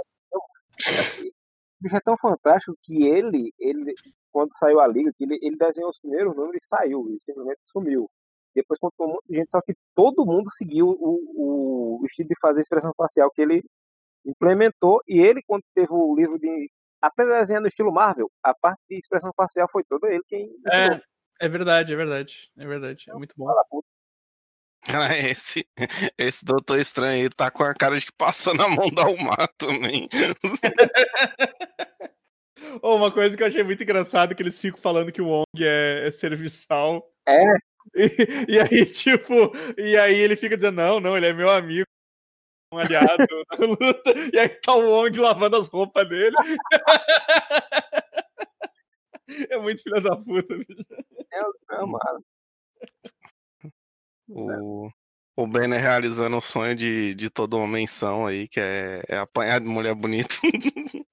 O bicho é tão fantástico que ele, ele quando saiu a liga, que ele, ele desenhou os primeiros números e saiu, e simplesmente sumiu. Depois contou um monte de gente, só que todo mundo seguiu o, o, estilo de fazer expressão facial que ele implementou, e ele, quando teve o livro de. Até desenhando no estilo Marvel, a parte de expressão facial foi toda ele quem. É, é verdade, é verdade. É verdade. É muito bom. Cara, (laughs) esse, esse Doutor Estranho aí tá com a cara de que passou na mão da Almar também. (laughs) oh, uma coisa que eu achei muito engraçado é que eles ficam falando que o Wong é, é serviçal. É. E, e, aí, tipo, e aí ele fica dizendo, não, não, ele é meu amigo, um aliado (laughs) na luta. E aí tá o Wong lavando as roupas dele. É muito filha da puta, bicho. É, é mano. O, o Banner realizando o sonho de, de toda uma menção aí, que é, é apanhar de mulher bonita. (laughs)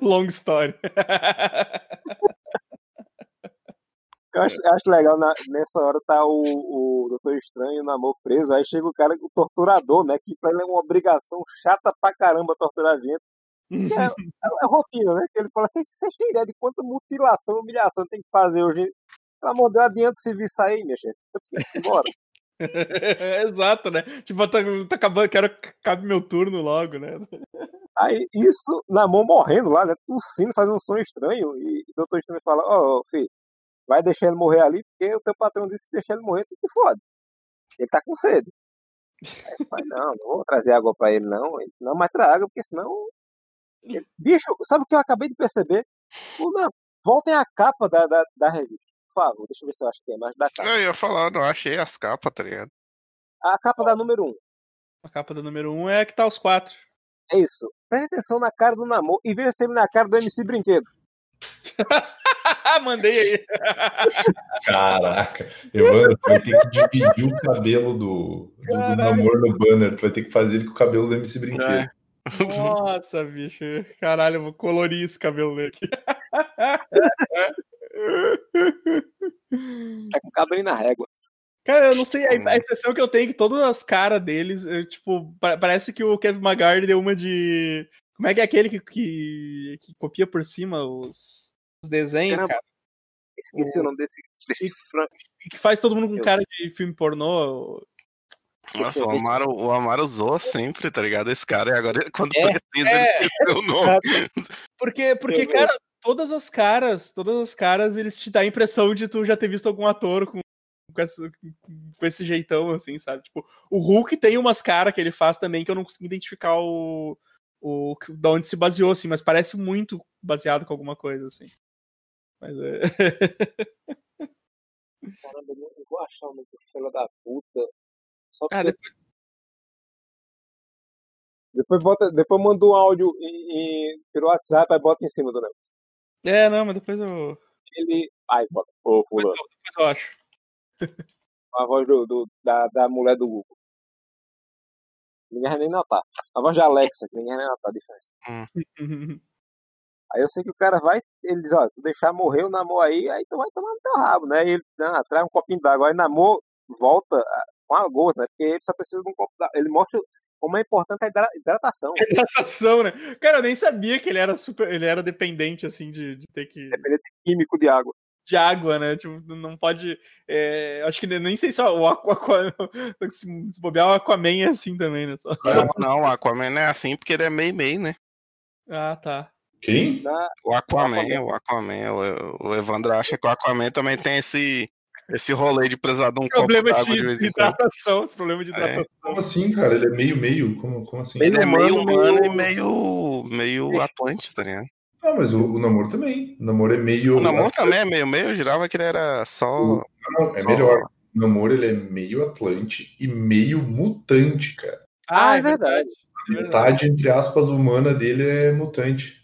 Long story. Eu acho, acho legal, na, nessa hora tá o, o Doutor Estranho, o Namor preso, aí chega o cara, o torturador, né? Que pra ele é uma obrigação chata pra caramba torturar a gente. É, é, é rotina, né? Que ele fala assim, vocês têm ideia de quanta mutilação, humilhação tem que fazer hoje? Pelo amor de Deus, adianta o serviço aí, minha gente. Bora. (laughs) Exato, né? Tipo, tá, tá acabando, quero que acabe meu turno logo, né? Aí, isso, na mão morrendo lá, né? Tossindo, fazendo um som estranho. E o doutor Estranho fala: Ó, oh, filho, vai deixar ele morrer ali, porque o teu patrão disse que deixar ele morrer, tu te fode. Ele tá com sede. Aí eu falei, não, não vou trazer água pra ele, não. Ele, não, mas traga, porque senão. Ele, bicho, sabe o que eu acabei de perceber? Não, voltem a capa da, da, da revista por favor, deixa eu ver se eu acho que é mais da capa. Eu ia falar, não achei as capas, tá ligado? A capa da número 1. Um. A capa da número 1 um é a que tá os quatro. É isso. Preste atenção na cara do namoro e veja sempre na cara do MC Brinquedo. (laughs) Mandei aí. Caraca. Evandro, tu vai ter que dividir o cabelo do, do, do namoro no banner. Tu vai ter que fazer ele com o cabelo do MC Brinquedo. É. Nossa, bicho. Caralho, eu vou colorir esse cabelo dele aqui. (laughs) Tá com o cabelo na régua. Cara, eu não sei, a, impressão que eu tenho é que todas as caras deles, eu, tipo, parece que o Kevin Maguire deu uma de. Como é que é aquele que, que, que copia por cima os, os desenhos, Caramba. cara? Esqueci o, o nome desse. desse que faz todo mundo com cara de filme pornô. Nossa, o Amaro, o Amaro zoa sempre, tá ligado? Esse cara, e agora, quando é, precisa, é. ele esqueceu o nome. Porque, porque cara, todas as caras, todas as caras, eles te dão a impressão de tu já ter visto algum ator com, com, esse, com esse jeitão, assim, sabe? Tipo, o Hulk tem umas caras que ele faz também que eu não consigo identificar o, o da onde se baseou, assim, mas parece muito baseado com alguma coisa, assim. Mas é. (laughs) Caramba, eu não vou achar muito filho da puta. Só ah, depois... depois, bota, depois manda um áudio em, em, pelo WhatsApp e bota em cima do negócio. É, não, mas depois eu. Ele. Ai, bota. Ô, fulano. Depois, depois eu acho. A voz do, do, da, da mulher do Google. Ninguém vai nem notar. A voz de Alexa, que ninguém vai nem notar a diferença. Hum. (laughs) Aí eu sei que o cara vai, ele diz, ó, tu deixar morrer o namoro aí, aí tu vai tomar no teu rabo, né? E ele ah, traz um copinho d'água, aí namoro volta ah, com a gota, né? Porque ele só precisa de um copo d'água. Ele mostra como é importante a hidratação. (laughs) Hidratação, né? Cara, eu nem sabia que ele era super. Ele era dependente, assim, de, de ter que. Dependente químico de água. De água, né? Tipo, não pode. É, acho que nem sei só o Aqua, (laughs) Aqua se bobear, o Aquaman é assim também, né? Só... Não, não, o Aquaman não é assim porque ele é meio-meio, né? Ah, tá. Quem? O Aquaman, o Aquaman. O, o Evandro acha que o Aquaman também tem esse esse rolê de precisar de um problema copo de, de, de hidratação, esse problema de é. hidratação. É. Como assim, cara? Ele é meio meio, como, como assim? Ele é meio humano meio... e meio meio Atlante, tá ligado? Ah, mas o, o namoro também. O namoro é meio. O namoro também é meio meio, eu jurava que ele era só. O, não, é só... melhor. O namoro ele é meio Atlante e meio mutante, cara. Ah, é verdade. A metade, entre aspas, humana dele é mutante.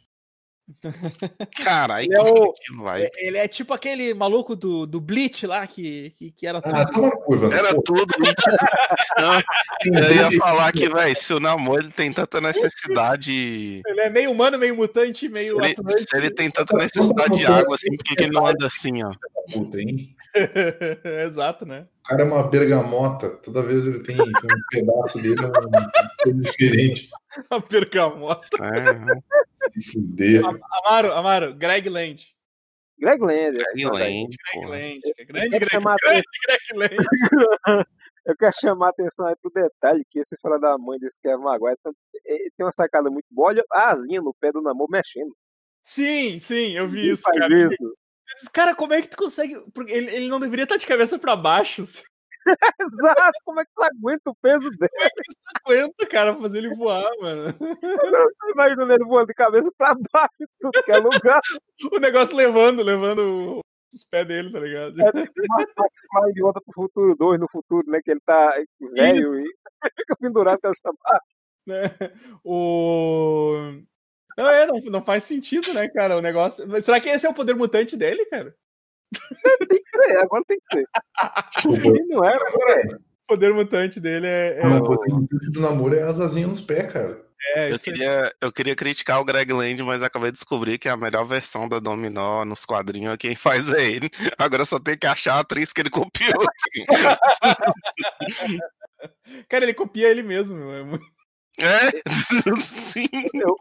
(laughs) Cara, ele, é o, vai. ele é tipo aquele maluco do, do Bleach lá, que, que, que era ah, tudo. Curva, era pô. tudo. (laughs) eu ia falar que, velho, se o namoro ele tem tanta necessidade. Ele é meio humano, meio mutante, meio. Se ele, se ele tem tanta necessidade de água assim, por que, que ele não anda assim, ó? Puta, hein? (laughs) Exato, né? O cara é uma bergamota. Toda vez ele tem, tem um pedaço dele é um, diferente. (laughs) Uma bergamota. É. Se fuder. Amaro, Amaro, Greg Land. Greg Land. Greg Land, Greg Land. Grande, Greg, grande, Greg Land. (laughs) Eu quero chamar a atenção aí pro detalhe que esse fala da mãe desse Kevin Maguire tem uma sacada muito boa. Olha a asinha no pé do namoro mexendo. Sim, sim, eu vi isso, cara. Isso. Cara, como é que tu consegue. Porque ele, ele não deveria estar de cabeça para baixo. (laughs) Exato, como é que tu aguenta o peso dele? Como é que tu aguenta, cara, fazer ele voar, mano? Eu imagino ele voando de cabeça pra baixo, tudo que é lugar. (laughs) o negócio levando, levando os pés dele, tá ligado? É uma de volta pro futuro 2 no futuro, né? Que ele tá velho Isso. e (laughs) fica pendurado com as chamadas. Né? O. Não, é, não, não faz sentido, né, cara? O negócio. Será que esse é o poder mutante dele, cara? tem que ser, agora tem que ser. não era, agora é. O poder mutante dele é. é o poder mutante do namoro é as asinhas nos pés, cara. É, eu, queria, eu queria criticar o Greg Land, mas acabei de descobrir que a melhor versão da Dominó nos quadrinhos é quem faz é ele. Agora só tem que achar a atriz que ele copiou. (laughs) Assim. Cara, ele copia ele mesmo. É, (laughs) sim. Eu,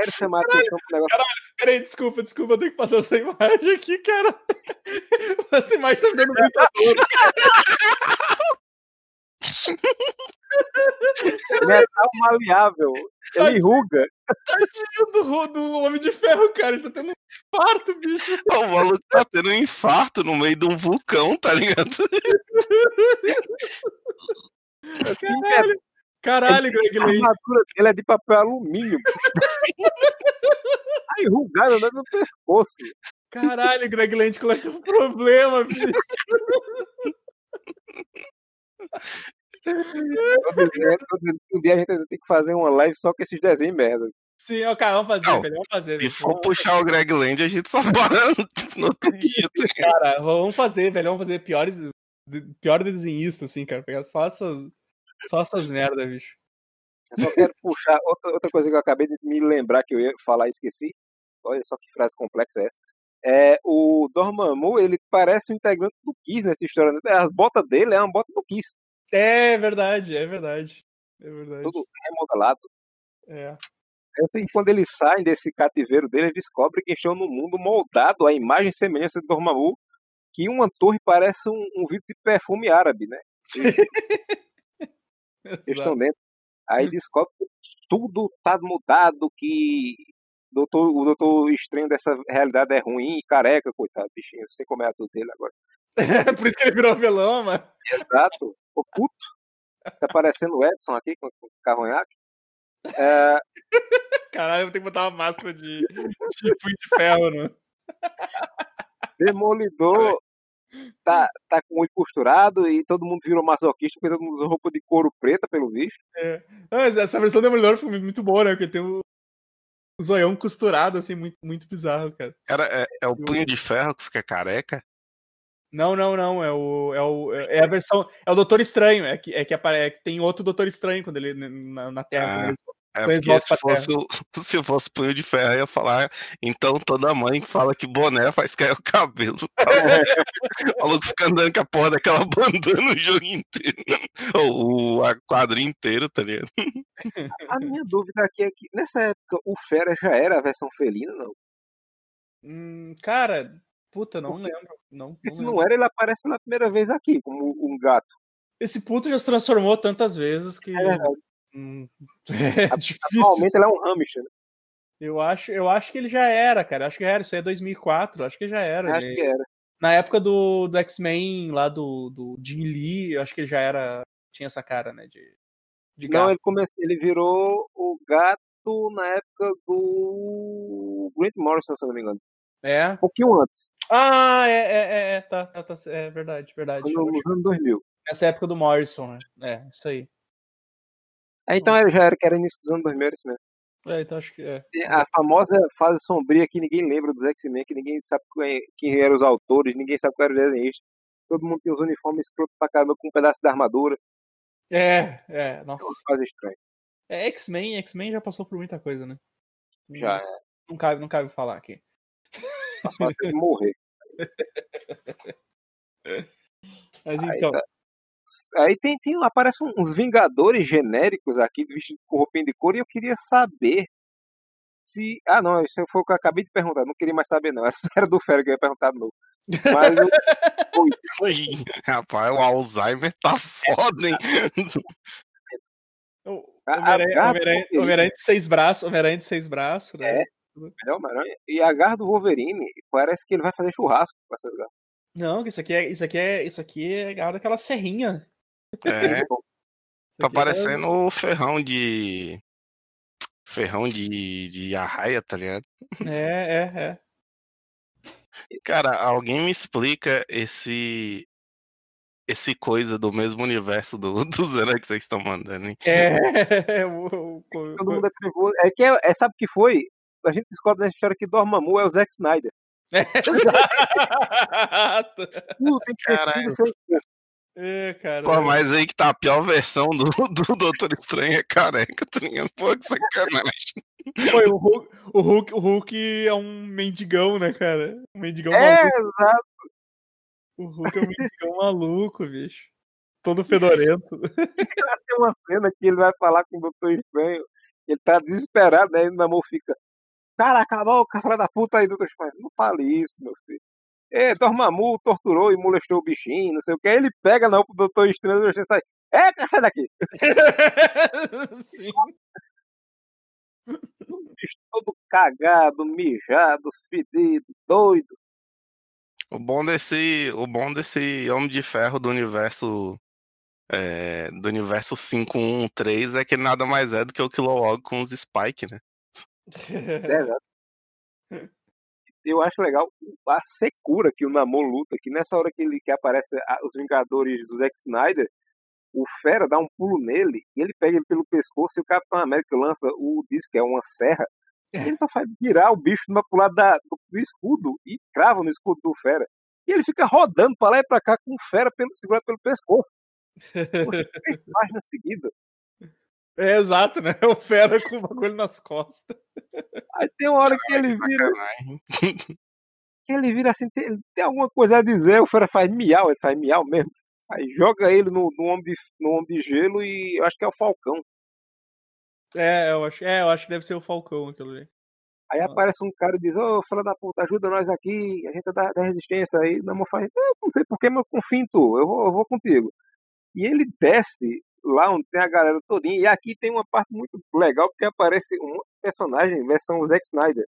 quero chamar caralho, atenção pro negócio. Caralho, peraí, desculpa, desculpa, eu tenho que passar essa imagem aqui, cara. (laughs) Essa imagem tá me dando muita (laughs) dor. Metal maleável. Ele enruga. Tadinho do, do Homem de Ferro, cara. Ele tá tendo um infarto, bicho. O maluco tá tendo um infarto no meio de um vulcão, tá ligado? (laughs) Caralho. Caralho, Greg Lane. A armadura dele é de papel alumínio. tá enrugado né, no pescoço. Caralho, Greg Land, qual é o problema, bicho? Um dia a gente tem que fazer uma live só com esses desenhos merda. Sim, ó, cara, vamos fazer, Não, velho, vamos fazer. Se for puxar o Greg Land, a gente só (laughs) para no outro dia. Tá cara, vamos fazer, velho, vamos fazer piores, pior desenhista, assim, cara, pegar só essas, só essas merdas, bicho. Eu só quero puxar outra, outra coisa que eu acabei de me lembrar que eu ia falar e esqueci. Olha só que frase complexa é essa. É, o Dormammu, ele parece um integrante do Kiss nessa história. Né? As botas dele é uma bota do Kiss. É verdade, é verdade. É verdade. Tudo remodelado. É. Assim, quando eles saem desse cativeiro dele, eles descobrem que estão no mundo moldado à imagem e semelhança de Dormammu, que uma torre parece um, um vidro de perfume árabe, né? (laughs) (laughs) eles estão dentro. Aí descobre que tudo tá mudado, que doutor, o doutor estranho dessa realidade é ruim e careca, coitado, bichinho. Sei como é a tudo dele agora. (laughs) Por isso que ele virou vilão, mano. Exato. Ficou puto. Tá parecendo o Edson aqui com o carronhaque. É... (laughs) Caralho, eu vou ter que botar uma máscara de, punho de ferro, né? Demolidor tá, tá com o olho costurado e todo mundo virou masoquista porque todo mundo usou roupa de couro preta, pelo visto. É. Mas essa versão do Demolidor foi muito boa, né? Porque tem o, o zoião costurado, assim, muito, muito bizarro, cara. Cara, é, é o punho de ferro que fica careca? Não, não, não. É o, é o é a versão. É o Doutor Estranho. É que, é que, apare, é que tem outro Doutor Estranho quando ele na, na Terra. Ah, é porque se fosse, o, (laughs) se fosse punho de ferro, eu ia falar. Então toda mãe fala que boné faz cair o cabelo. (laughs) Tá o maluco fica andando com a porra daquela (laughs) bandana o jogo inteiro. Ou o quadro inteiro, tá ligado? A minha dúvida aqui é que nessa época o Fera já era a versão felina, não? Hum, cara, puta, não lembro. Não, não se não era, ele aparece pela primeira vez aqui, como um gato. Esse puto já se transformou tantas vezes que. É verdade. Hum, (laughs) é difícil. Atualmente ele é um hamster. Né? Eu acho, eu acho que ele já era, cara. Acho que era. Isso aí é 2004. Acho que já era. Acho ele... que era. Na época do, do X-Men, lá do, do Jim Lee, eu acho que ele já era. Tinha essa cara, né? De, de Não, ele, come... ele virou o gato na época do Grant Morrison, se não me engano. É? Um pouquinho antes. Ah, é, é, é, é tá, tá, tá, é verdade, verdade. No, nos anos 2000. Nessa época do Morrison, né? É, isso aí. É, então ele já era que era início dos anos 2000, isso mesmo. É, então acho que é. A famosa fase sombria que ninguém lembra dos X-Men, que ninguém sabe quem eram os autores, ninguém sabe qual era o desenhista. Todo mundo tinha os uniformes escroto pra caramba com um pedaço da armadura. É, é, nossa. É uma fase estranha. É, X-Men, X-Men já passou por muita coisa, né? Já é. Não cabe, não cabe falar aqui. Passou morrer. (laughs) Mas então. Tá. Aí tem, tem aparece uns Vingadores genéricos aqui, vestidos com roupinha de cor, e eu queria saber se. Ah, não, isso foi o que eu acabei de perguntar, não queria mais saber, não. (laughs) Era do Fero que eu ia perguntar de novo. Mas eu... (laughs) Oi, rapaz, o Alzheimer tá foda, hein? Homem-Aranha de seis braços, Homem-Aranha de seis braços, né? É, é Homem-Aranha. E a garra do Wolverine, parece que ele vai fazer churrasco com essas garras. Não, isso aqui é isso aqui é isso aqui é garra daquela serrinha. É. (laughs) tá é parecendo o é... ferrão de. Ferrão de, de arraia, tá ligado? É, é, é. Cara, alguém me explica esse. Esse coisa do mesmo universo do, (laughs) do Zero que vocês estão mandando, hein? É, (laughs) o, o, Todo mundo é É que é, é, sabe o que foi? A gente descobre nessa história que Dormammu é o Zack Snyder. É, exato. Caralho. É, cara. Pô, mas aí que tá a pior versão do, do Doutor Estranho é careca, tá ligado? Pô, que sacanagem. Pô, o Hulk, o Hulk, o Hulk é um mendigão, né, cara? Um mendigão É, maluco. exato. O Hulk é um mendigão maluco, bicho. Todo fedorento. Tem uma cena que ele vai falar com o Doutor Estranho. Ele tá desesperado, né? E o Namor fica. Cara, acabou o cara da puta aí, Doutor Estranho. Não fale isso, meu filho. É, Dormammu torturou e molestou o bichinho, não sei o que. Aí ele pega na roupa do Doutor Estranho e o Doutor Estranho sai. É, sai daqui. (laughs) Sim. Todo cagado, mijado, fedido, doido. O bom desse, o bom desse Homem de Ferro do universo é, do universo 513 é que nada mais é do que o Kilowog com os Spike, né? (laughs) É, exato. (laughs) Eu acho legal a secura que o Namor luta, que nessa hora que ele que aparece os Vingadores do Zack Snyder, o Fera dá um pulo nele, e ele pega ele pelo pescoço e o Capitão América lança o disco, que é uma serra, e ele só faz virar o bicho pro lado da, do, do escudo e crava no escudo do Fera. E ele fica rodando pra lá e pra cá com o Fera pelo, segurado pelo pescoço. (laughs) Poxa, três páginas seguidas. É exato, né? (laughs) O fera com o bagulho nas costas. Aí tem uma hora que ele vira, (laughs) que ele vira assim, tem, tem alguma coisa a dizer, o Fera faz miau, ele faz miau mesmo. Aí joga ele no, no, homem, de, no homem de gelo e eu acho que é o Falcão. É, eu acho, é, eu acho que deve ser o Falcão aquilo ali. Aí aparece um cara e diz, ô filha da puta, ajuda nós aqui, a gente é da, da resistência aí. Namor faz, "Eu não sei porquê, mas eu confio em tu, eu vou, eu vou contigo. E ele desce lá onde tem a galera todinha, e aqui tem uma parte muito legal, porque aparece um personagem, versão Zack Snyder.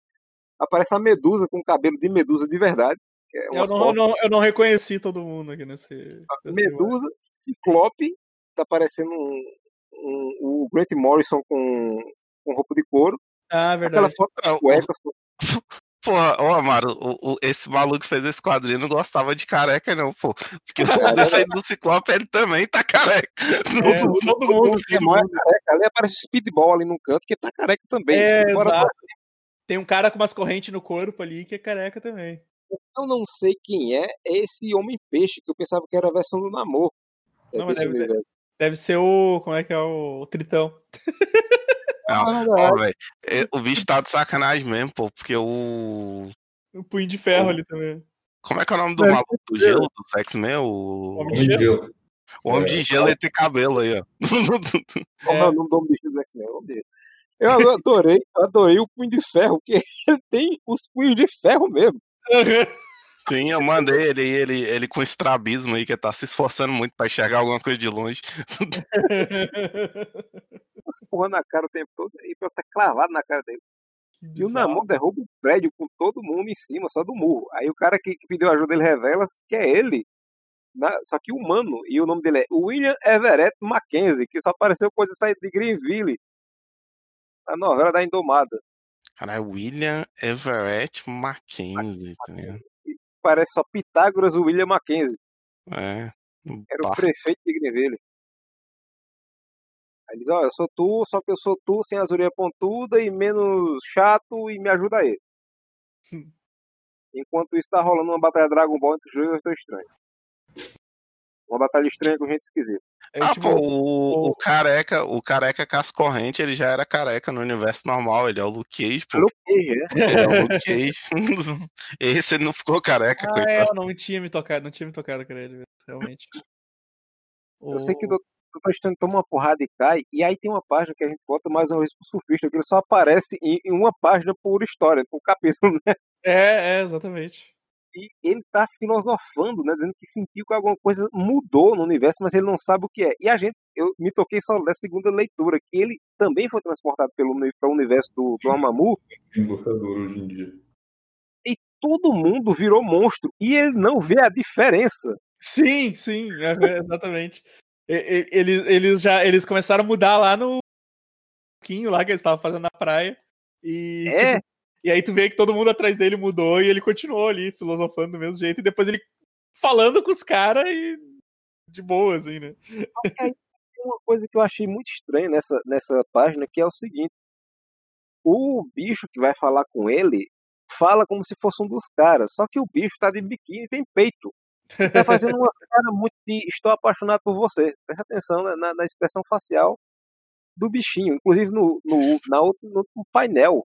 Aparece a Medusa com cabelo de Medusa de verdade. Que é Eu não, eu, não, eu não reconheci todo mundo aqui nesse. nesse Medusa, Ciclope, tá parecendo um, um- o Grant Morrison com, com roupa de couro. Ah, Aquela verdade. foto Ah, da o- cueca, Porra, ô Amaro, o, o- esse maluco que fez esse quadrinho não gostava de careca, não, pô. Porque (laughs) o defeito do Ciclope ele também tá careca. É, todo mundo. que é careca. Ali aparece speedball ali num canto, que tá careca também. É. Tem um cara com umas correntes no corpo ali que é careca também. Eu não sei quem é esse Homem-Peixe, que eu pensava que era a versão do Namor. Não, mas deve-. Deve ser o. Como é que é? O, o Tritão. Não, Ah, ó, velho, é, o bicho tá de sacanagem mesmo, pô, porque o. O punho de ferro O- ali também. Como é que é o nome do É, maluco do gelo do X-Men? O... Homem Homem de gelo. o Homem É, de Gelo ele tem cabelo aí, ó. (laughs) Como é o nome do Homem Bicho do X-Men? Eu adorei, eu adorei o punho de ferro, porque (laughs) ele tem os punhos de ferro mesmo. (laughs) Sim, eu mandei ele, ele, ele com estrabismo aí, que ele tá se esforçando muito pra enxergar alguma coisa de longe. Se empurrando na cara o tempo todo, e pra tá clavado na cara dele. E o. Namor derruba o prédio com todo mundo em cima, só do murro. Aí o cara que, que pediu ajuda, ele revela que é ele. na- só que humano. E o nome dele é William Everett Mackenzie, que só apareceu coisa sair de Greenville. Na novela da Indomada. Caralho, William Everett Mackenzie, tá ligado? Parece só Pitágoras William Mackenzie. É. Era o prefeito de Greenville. Aí ele diz, ó, eu sou tu, só que eu sou tu sem as orelhas pontudas e menos chato e me ajuda aí. (laughs) Enquanto isso tá rolando uma batalha Dragon Ball entre os dois, eu estou estranho. Uma batalha estranha com gente esquisita. É, Ah, tipo, pô, o, o- o careca, o careca cascorrente, ele já era careca no universo normal, ele é o Luke Cage, pô. Luke Cage, é? Ele é o Luke Cage. (laughs) Esse ele não ficou careca, Ah, é, coitado. eu não tinha me tocado, não tinha me tocado com ele, realmente. Eu sei que o Doutor Estranho toma uma porrada e cai, e aí tem uma página que a gente bota mais uma vez pro surfista, que ele só aparece em, em uma página por história, por capítulo, né? É, é, exatamente. E ele tá filosofando, né? Dizendo que sentiu que alguma coisa mudou no universo, mas ele não sabe o que é. E a gente, eu me toquei só na segunda leitura, que ele também foi transportado pelo para o universo do, do Amamu, hoje em dia. e todo mundo virou monstro, e ele não vê a diferença. Sim, sim, é, é, exatamente. Eles, eles já eles começaram a mudar lá no esquinho lá que eles estavam fazendo na praia. E, É. tipo, e aí tu vê que todo mundo atrás dele mudou e ele continuou ali filosofando do mesmo jeito. E depois ele falando com os caras e de boa, assim, né? Só que aí tem uma coisa que eu achei muito estranha nessa, nessa página, que é o seguinte. O bicho que vai falar com ele fala como se fosse um dos caras, só que o bicho tá de biquíni e tem peito. Tá fazendo uma cara muito de estou apaixonado por você. Presta atenção na, na expressão facial do bichinho. Inclusive no, no, na outro, no painel.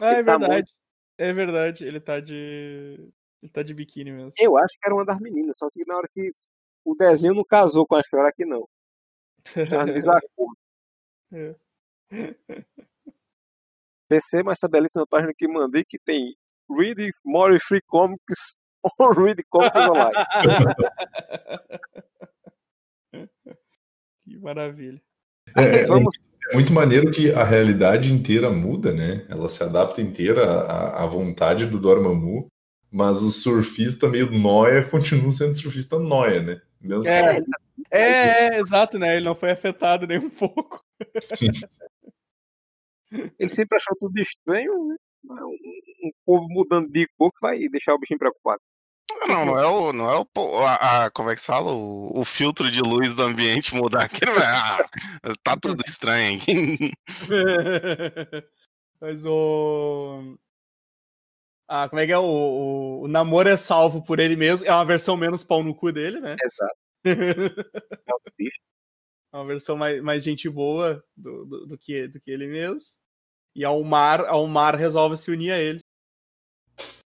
Ah, é tá verdade. Muito... É verdade. Ele tá de. Ele tá de biquíni mesmo. Eu acho que era uma das meninas, só que na hora que o desenho não casou com a história aqui, não. (laughs) É. CC, mas essa belíssima página que mandei que tem Read More Free Comics (laughs) ou Read Comics Online. (laughs) que maravilha. É, Vamos... é, muito maneiro que a realidade inteira muda, né? Ela se adapta inteira à, à vontade do Dormammu, mas o surfista meio noia continua sendo surfista noia, né? Mesmo é, é, é, exato, né? Ele não foi afetado nem um pouco. Sim. Ele sempre achou tudo estranho, né? Um, um povo mudando de cor que vai deixar o bichinho preocupado. Não, não é o. Não é o a, a, como é que se fala? O, o, filtro de luz do ambiente mudar aqui. Não é, ah, tá tudo estranho aqui. (laughs) Mas o. Ah, como é que é? O, o, o, namoro é salvo por ele mesmo. É uma versão menos pau no cu dele, né? Exato. (laughs) é uma versão mais, mais gente boa do, do, do, que, do que ele mesmo. E ao mar, ao mar resolve se unir a eles.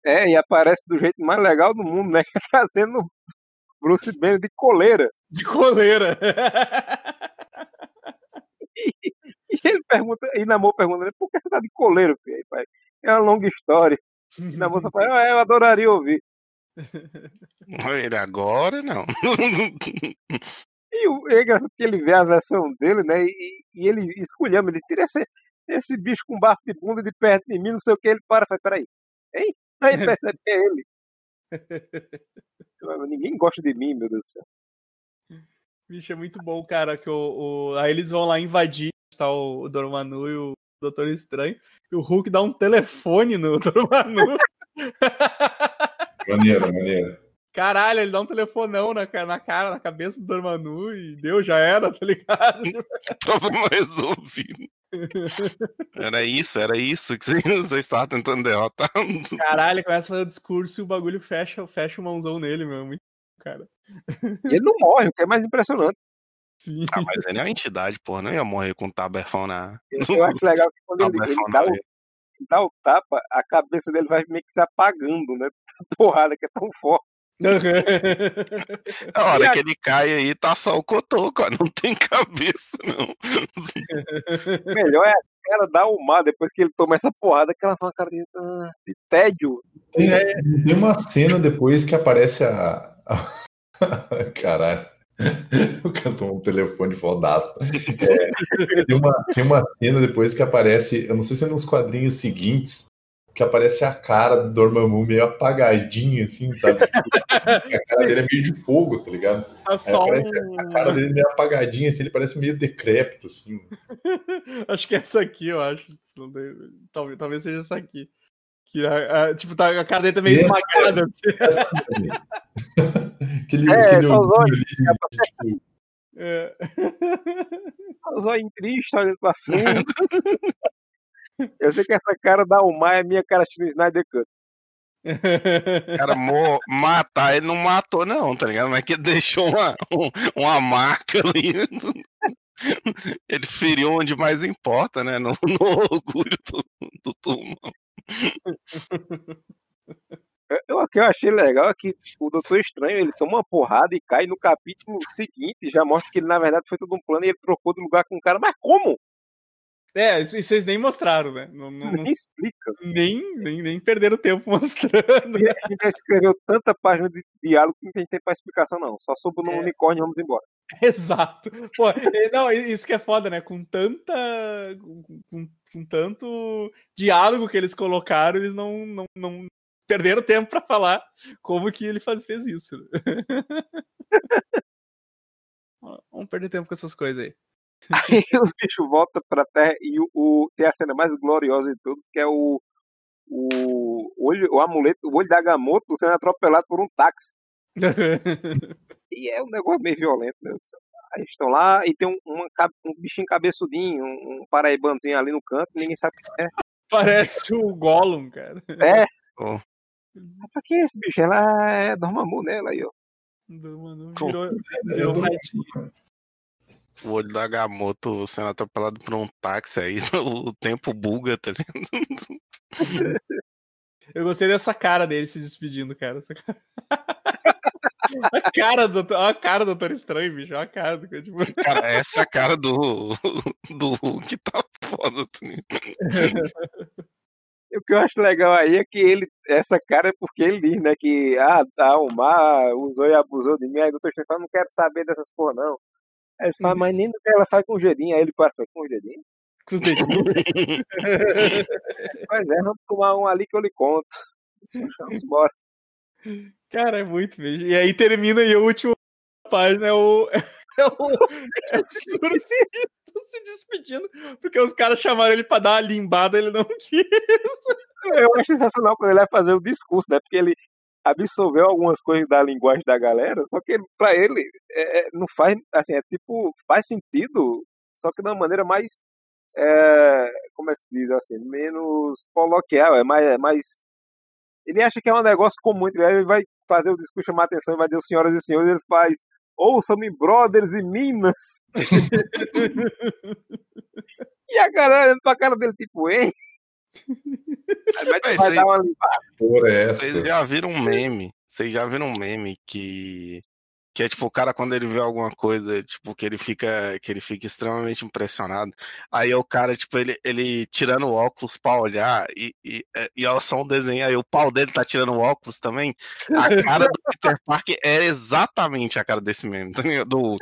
É, e aparece do jeito mais legal do mundo, né? (laughs) Trazendo Bruce Banner de coleira. De coleira. e, (laughs) e, ele pergunta, e Namor pergunta, por que você tá de coleiro, filho? Pai? É uma longa história. E Namor só fala, ah, eu adoraria ouvir. Ele agora não. (laughs) e o, é engraçado que ele vê a versão dele, né? E, e ele escolhendo, ele tira esse, esse bicho com bafo de bunda de perto de mim, não sei o que, ele para, fala, peraí, hein? Aí percebe que é ele. Ninguém gosta de mim, meu Deus do céu. Bicho, é muito bom, cara, que o, o... aí eles vão lá invadir, tá o, o Dormanu e o Doutor Estranho, e o Hulk dá um telefone no (laughs) Dormanu. maneiro, maneiro. Caralho, ele dá um telefonão na, na cara, na cabeça do Dormanu e deu, já era, tá ligado? (laughs) Problema resolvido. Era isso, era isso que você estava tentando derrotar. Caralho, começa a fazer o discurso e o bagulho fecha, fecha o mãozão nele, meu. Muito cara. Ele não morre, o que é mais impressionante. Sim. Ah, mas ele é uma entidade, porra. Não ia morrer com o taberfão na. Eu acho legal que quando ele, ele dá, o, dá o tapa, a cabeça dele vai meio que se apagando, né? (laughs) Porrada que é tão forte. A hora que ele cai aí, tá só o cotoco, não tem cabeça, não. Melhor é a cara da Umar, depois que ele toma essa porrada, que ela fala cara de, ah, de tédio. Tem, é... tem, uma cena depois que aparece a. (laughs) Caralho. O cara tomou um telefone fodaço. É, tem, uma, tem uma cena depois que aparece, eu não sei se é nos quadrinhos seguintes, que aparece a cara do Dormammu meio apagadinha, assim, sabe? (laughs) a cara dele é meio de fogo, tá ligado? É aparece um... A cara dele meio apagadinha, assim, ele parece meio decrépito, assim. (laughs) acho que é essa aqui, eu acho. Talvez, talvez seja essa aqui. Que a, a, tipo, tá, a cara dele tá meio esmagada. Assim. (laughs) aquele, é, aquele olhinho tipo... É. Os olhinhos tristes olhando pra frente. Eu sei que essa cara da Umar é minha cara no Snyder Cut. Cara, mo matar ele não matou, não, tá ligado? Mas que deixou uma, uma marca ali. Ele feriu onde mais importa, né? No, no orgulho do, do turma. Eu, o que eu achei legal é que o Doutor Estranho ele toma uma porrada e cai no capítulo seguinte. Já mostra que ele, na verdade, foi todo um plano e ele trocou de lugar com o cara. Mas como? É, e vocês nem mostraram, né? Não, não, nem explica. Nem, nem, nem perderam tempo (laughs) mostrando. A gente já escreveu tanta página de diálogo que não tem tempo pra explicação, não. Só sobre o é. unicórnio e vamos embora. (laughs) Exato. Pô, não, isso que é foda, né? Com tanta. Com, com tanto diálogo que eles colocaram, eles não, não, não perderam tempo para falar como que ele faz, fez isso. (laughs) Vamos perder tempo com essas coisas aí. Aí os bichos voltam pra terra e o, o, tem a cena mais gloriosa de todos, que é o, o, olho, o amuleto, o olho da Agamotto sendo atropelado por um táxi. (laughs) e é um negócio meio violento, né? Aí estão lá e tem um, uma, um bichinho cabeçudinho, um, um paraibanzinho ali no canto, ninguém sabe o que é. Parece o Gollum, cara. É. (laughs) Oh. Pra que esse bicho? Ela é Dormammu, né? Ela aí, ó. Dormammu virou, virou ratinho. O olho da Gamoto sendo atropelado por um táxi aí, (laughs) o tempo buga, tá ligado? (laughs) Eu gostei dessa cara dele se despedindo, cara. Essa cara... (laughs) a cara do a cara do Doutor Estranho, bicho. A cara do tipo... Cara, essa é a cara do do Hulk tá foda, tá o que eu acho legal aí é que ele, essa cara é porque ele diz, né, que ah, tá, o mar usou e abusou de mim, aí o Doutor Estranho fala, não quero saber dessas porra, não. Aí fala, mas nem ela faz com o dedinhos, aí ele passa com o dedinhos. Com os dedinhos. Mas é, vamos tomar um ali que eu lhe conto. Vamos embora. Cara, é muito mesmo. E aí termina e a última página é o. É o, é o surfista se despedindo, porque os caras chamaram ele pra dar uma limbada, ele não quis. Eu acho sensacional quando ele vai fazer o discurso, né? Porque ele absorveu algumas coisas da linguagem da galera, só que para ele é, é, não faz, assim, é tipo, faz sentido, só que de uma maneira mais é, como é que se diz assim, menos coloquial, é mais, é mais. Ele acha que é um negócio comum, ele vai fazer o discurso chamar atenção, vai dizer senhoras e senhores, ele faz ouçam-me brothers e minas. (laughs) e a cara olhando pra cara dele, tipo, hein? Aí vai, dar uma Vocês já viram um meme? Vocês já viram um meme que que é tipo o cara quando ele vê alguma coisa, tipo, que ele fica que ele fica extremamente impressionado. Aí é o cara, tipo, ele, ele tirando o óculos para olhar e, e, e é só um desenho aí, o pau dele tá tirando o óculos também. A cara do (laughs) Peter Parker é exatamente a cara desse meme, do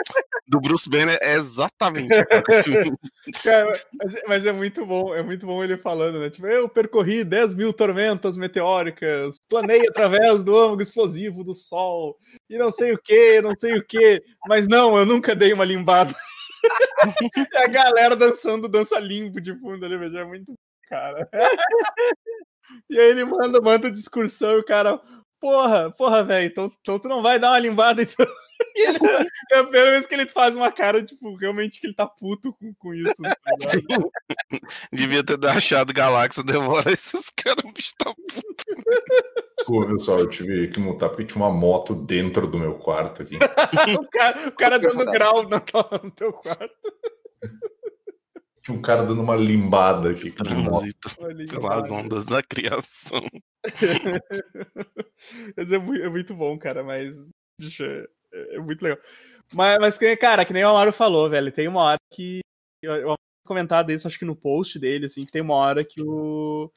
do Bruce Banner é exatamente a (laughs) cara mas, mas, é muito bom, é muito bom ele falando, né? Tipo, eu percorri 10 mil tormentas meteóricas, planei através do âmago explosivo do Sol, e não sei o que, não sei o que, mas não, eu nunca dei uma limbada. e (laughs) a galera dançando dança limpo de fundo ali, veja, é muito cara. (laughs) e aí ele manda, manda discursão e o cara, porra, porra, velho, então, então tu não vai dar uma limbada então. E ele, é a primeira vez que ele faz uma cara, tipo, realmente que ele tá puto com, com isso. Tá Devia ter achado Galáxia devora esses caras, o bicho tá puto. Desculpa, pessoal, eu tive que montar porque tinha uma moto dentro do meu quarto aqui. (laughs) o cara, o cara dando grau no, no teu quarto. Tinha um cara dando uma limbada aqui. Transito pelas ondas da criação. (laughs) mas é muito, é muito bom, cara, mas. Bicho, é, é muito legal. Mas, mas, cara, que nem o Amaro falou, velho, tem uma hora que. Eu, eu comentado isso, acho que no post dele, assim, que tem uma hora que o.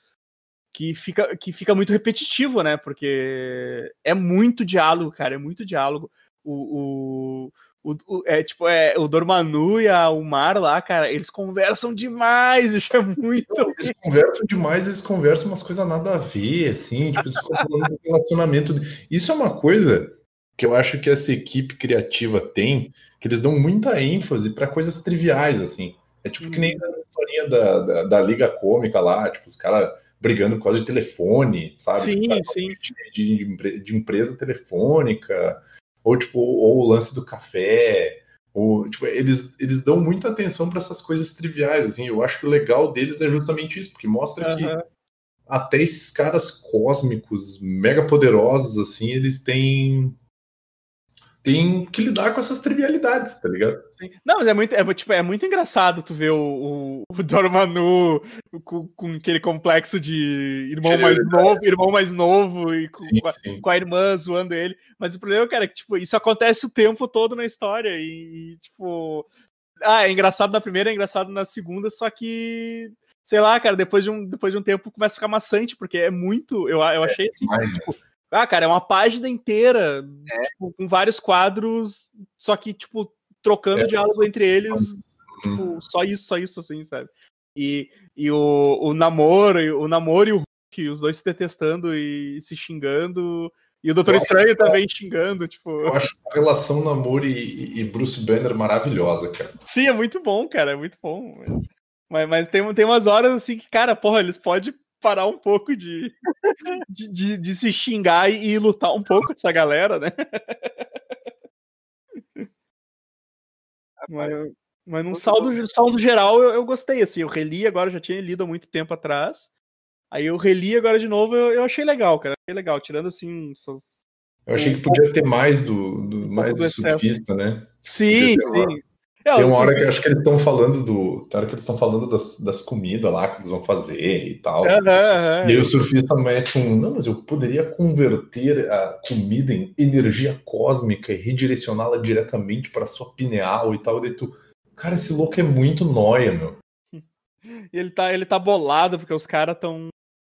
Que fica, que fica muito repetitivo, né? Porque é muito diálogo, cara, é muito diálogo. O, o, o, o, é tipo, é, o Dormanu e a Umar lá, cara, eles conversam demais, (laughs) isso é muito. Eles conversam demais, eles conversam umas coisas nada a ver, assim, tipo, eles ficam falando do relacionamento. Isso é uma coisa que eu acho que essa equipe criativa tem, que eles dão muita ênfase para coisas triviais, assim. É tipo que nem a uhum. historinha da, da, da, Liga Cômica lá, tipo, os caras brigando por causa de telefone, sabe? Sim, sim. De, de, de, empresa telefônica, ou tipo, ou o lance do café. Ou, tipo, eles, eles dão muita atenção para essas coisas triviais, assim. Eu acho que o legal deles é justamente isso, porque mostra que até esses caras cósmicos, mega poderosos, assim, eles têm tem que lidar com essas trivialidades, tá ligado? Sim. Não, mas é muito, é, tipo, é muito engraçado tu ver o, o, o Dormanu com, com, aquele complexo de irmão mais novo, irmão mais novo e com, sim, sim. com, a irmã zoando ele. Mas o problema, cara, é que tipo, isso acontece o tempo todo na história e, tipo, ah, é engraçado na primeira, é engraçado na segunda, só que sei lá, cara, depois de um, depois de um tempo começa a ficar maçante, porque é muito, eu, eu achei assim, é, tipo, ah, cara, é uma página inteira, é. tipo, com vários quadros, só que, tipo, trocando é. diálogo entre eles, uhum. tipo, só isso, só isso, assim, sabe? E, e o, o namoro, o namoro e o Hulk, os dois se detestando e se xingando, e o Doutor Estranho também xingando, tipo. Eu acho a relação namoro e, e, Bruce Banner maravilhosa, cara. Sim, é muito bom, cara, é muito bom. Mas, mas tem, tem umas horas assim que, cara, porra, eles podem parar um pouco de, de, de, de, se xingar e, e lutar um pouco essa galera, né? Mas, mas num saldo, saldo geral eu, eu, gostei, assim, eu reli agora, já tinha lido há muito tempo atrás, Aí eu reli agora de novo, eu, eu achei legal, cara. Achei legal, tirando assim essas eu achei que podia ter mais do, do um mais do, do surfista, né? Sim, sim. É, Tem uma hora que eu acho que eles estão falando do. Tem hora que eles estão falando das, das comidas lá que eles vão fazer e tal. Uhum, uhum. E aí o surfista mete um. Não, mas eu poderia converter a comida em energia cósmica e redirecioná-la diretamente para sua pineal e tal. E daí tu. Cara, esse louco é muito noia, meu. (laughs) E ele tá, ele tá bolado porque os caras estão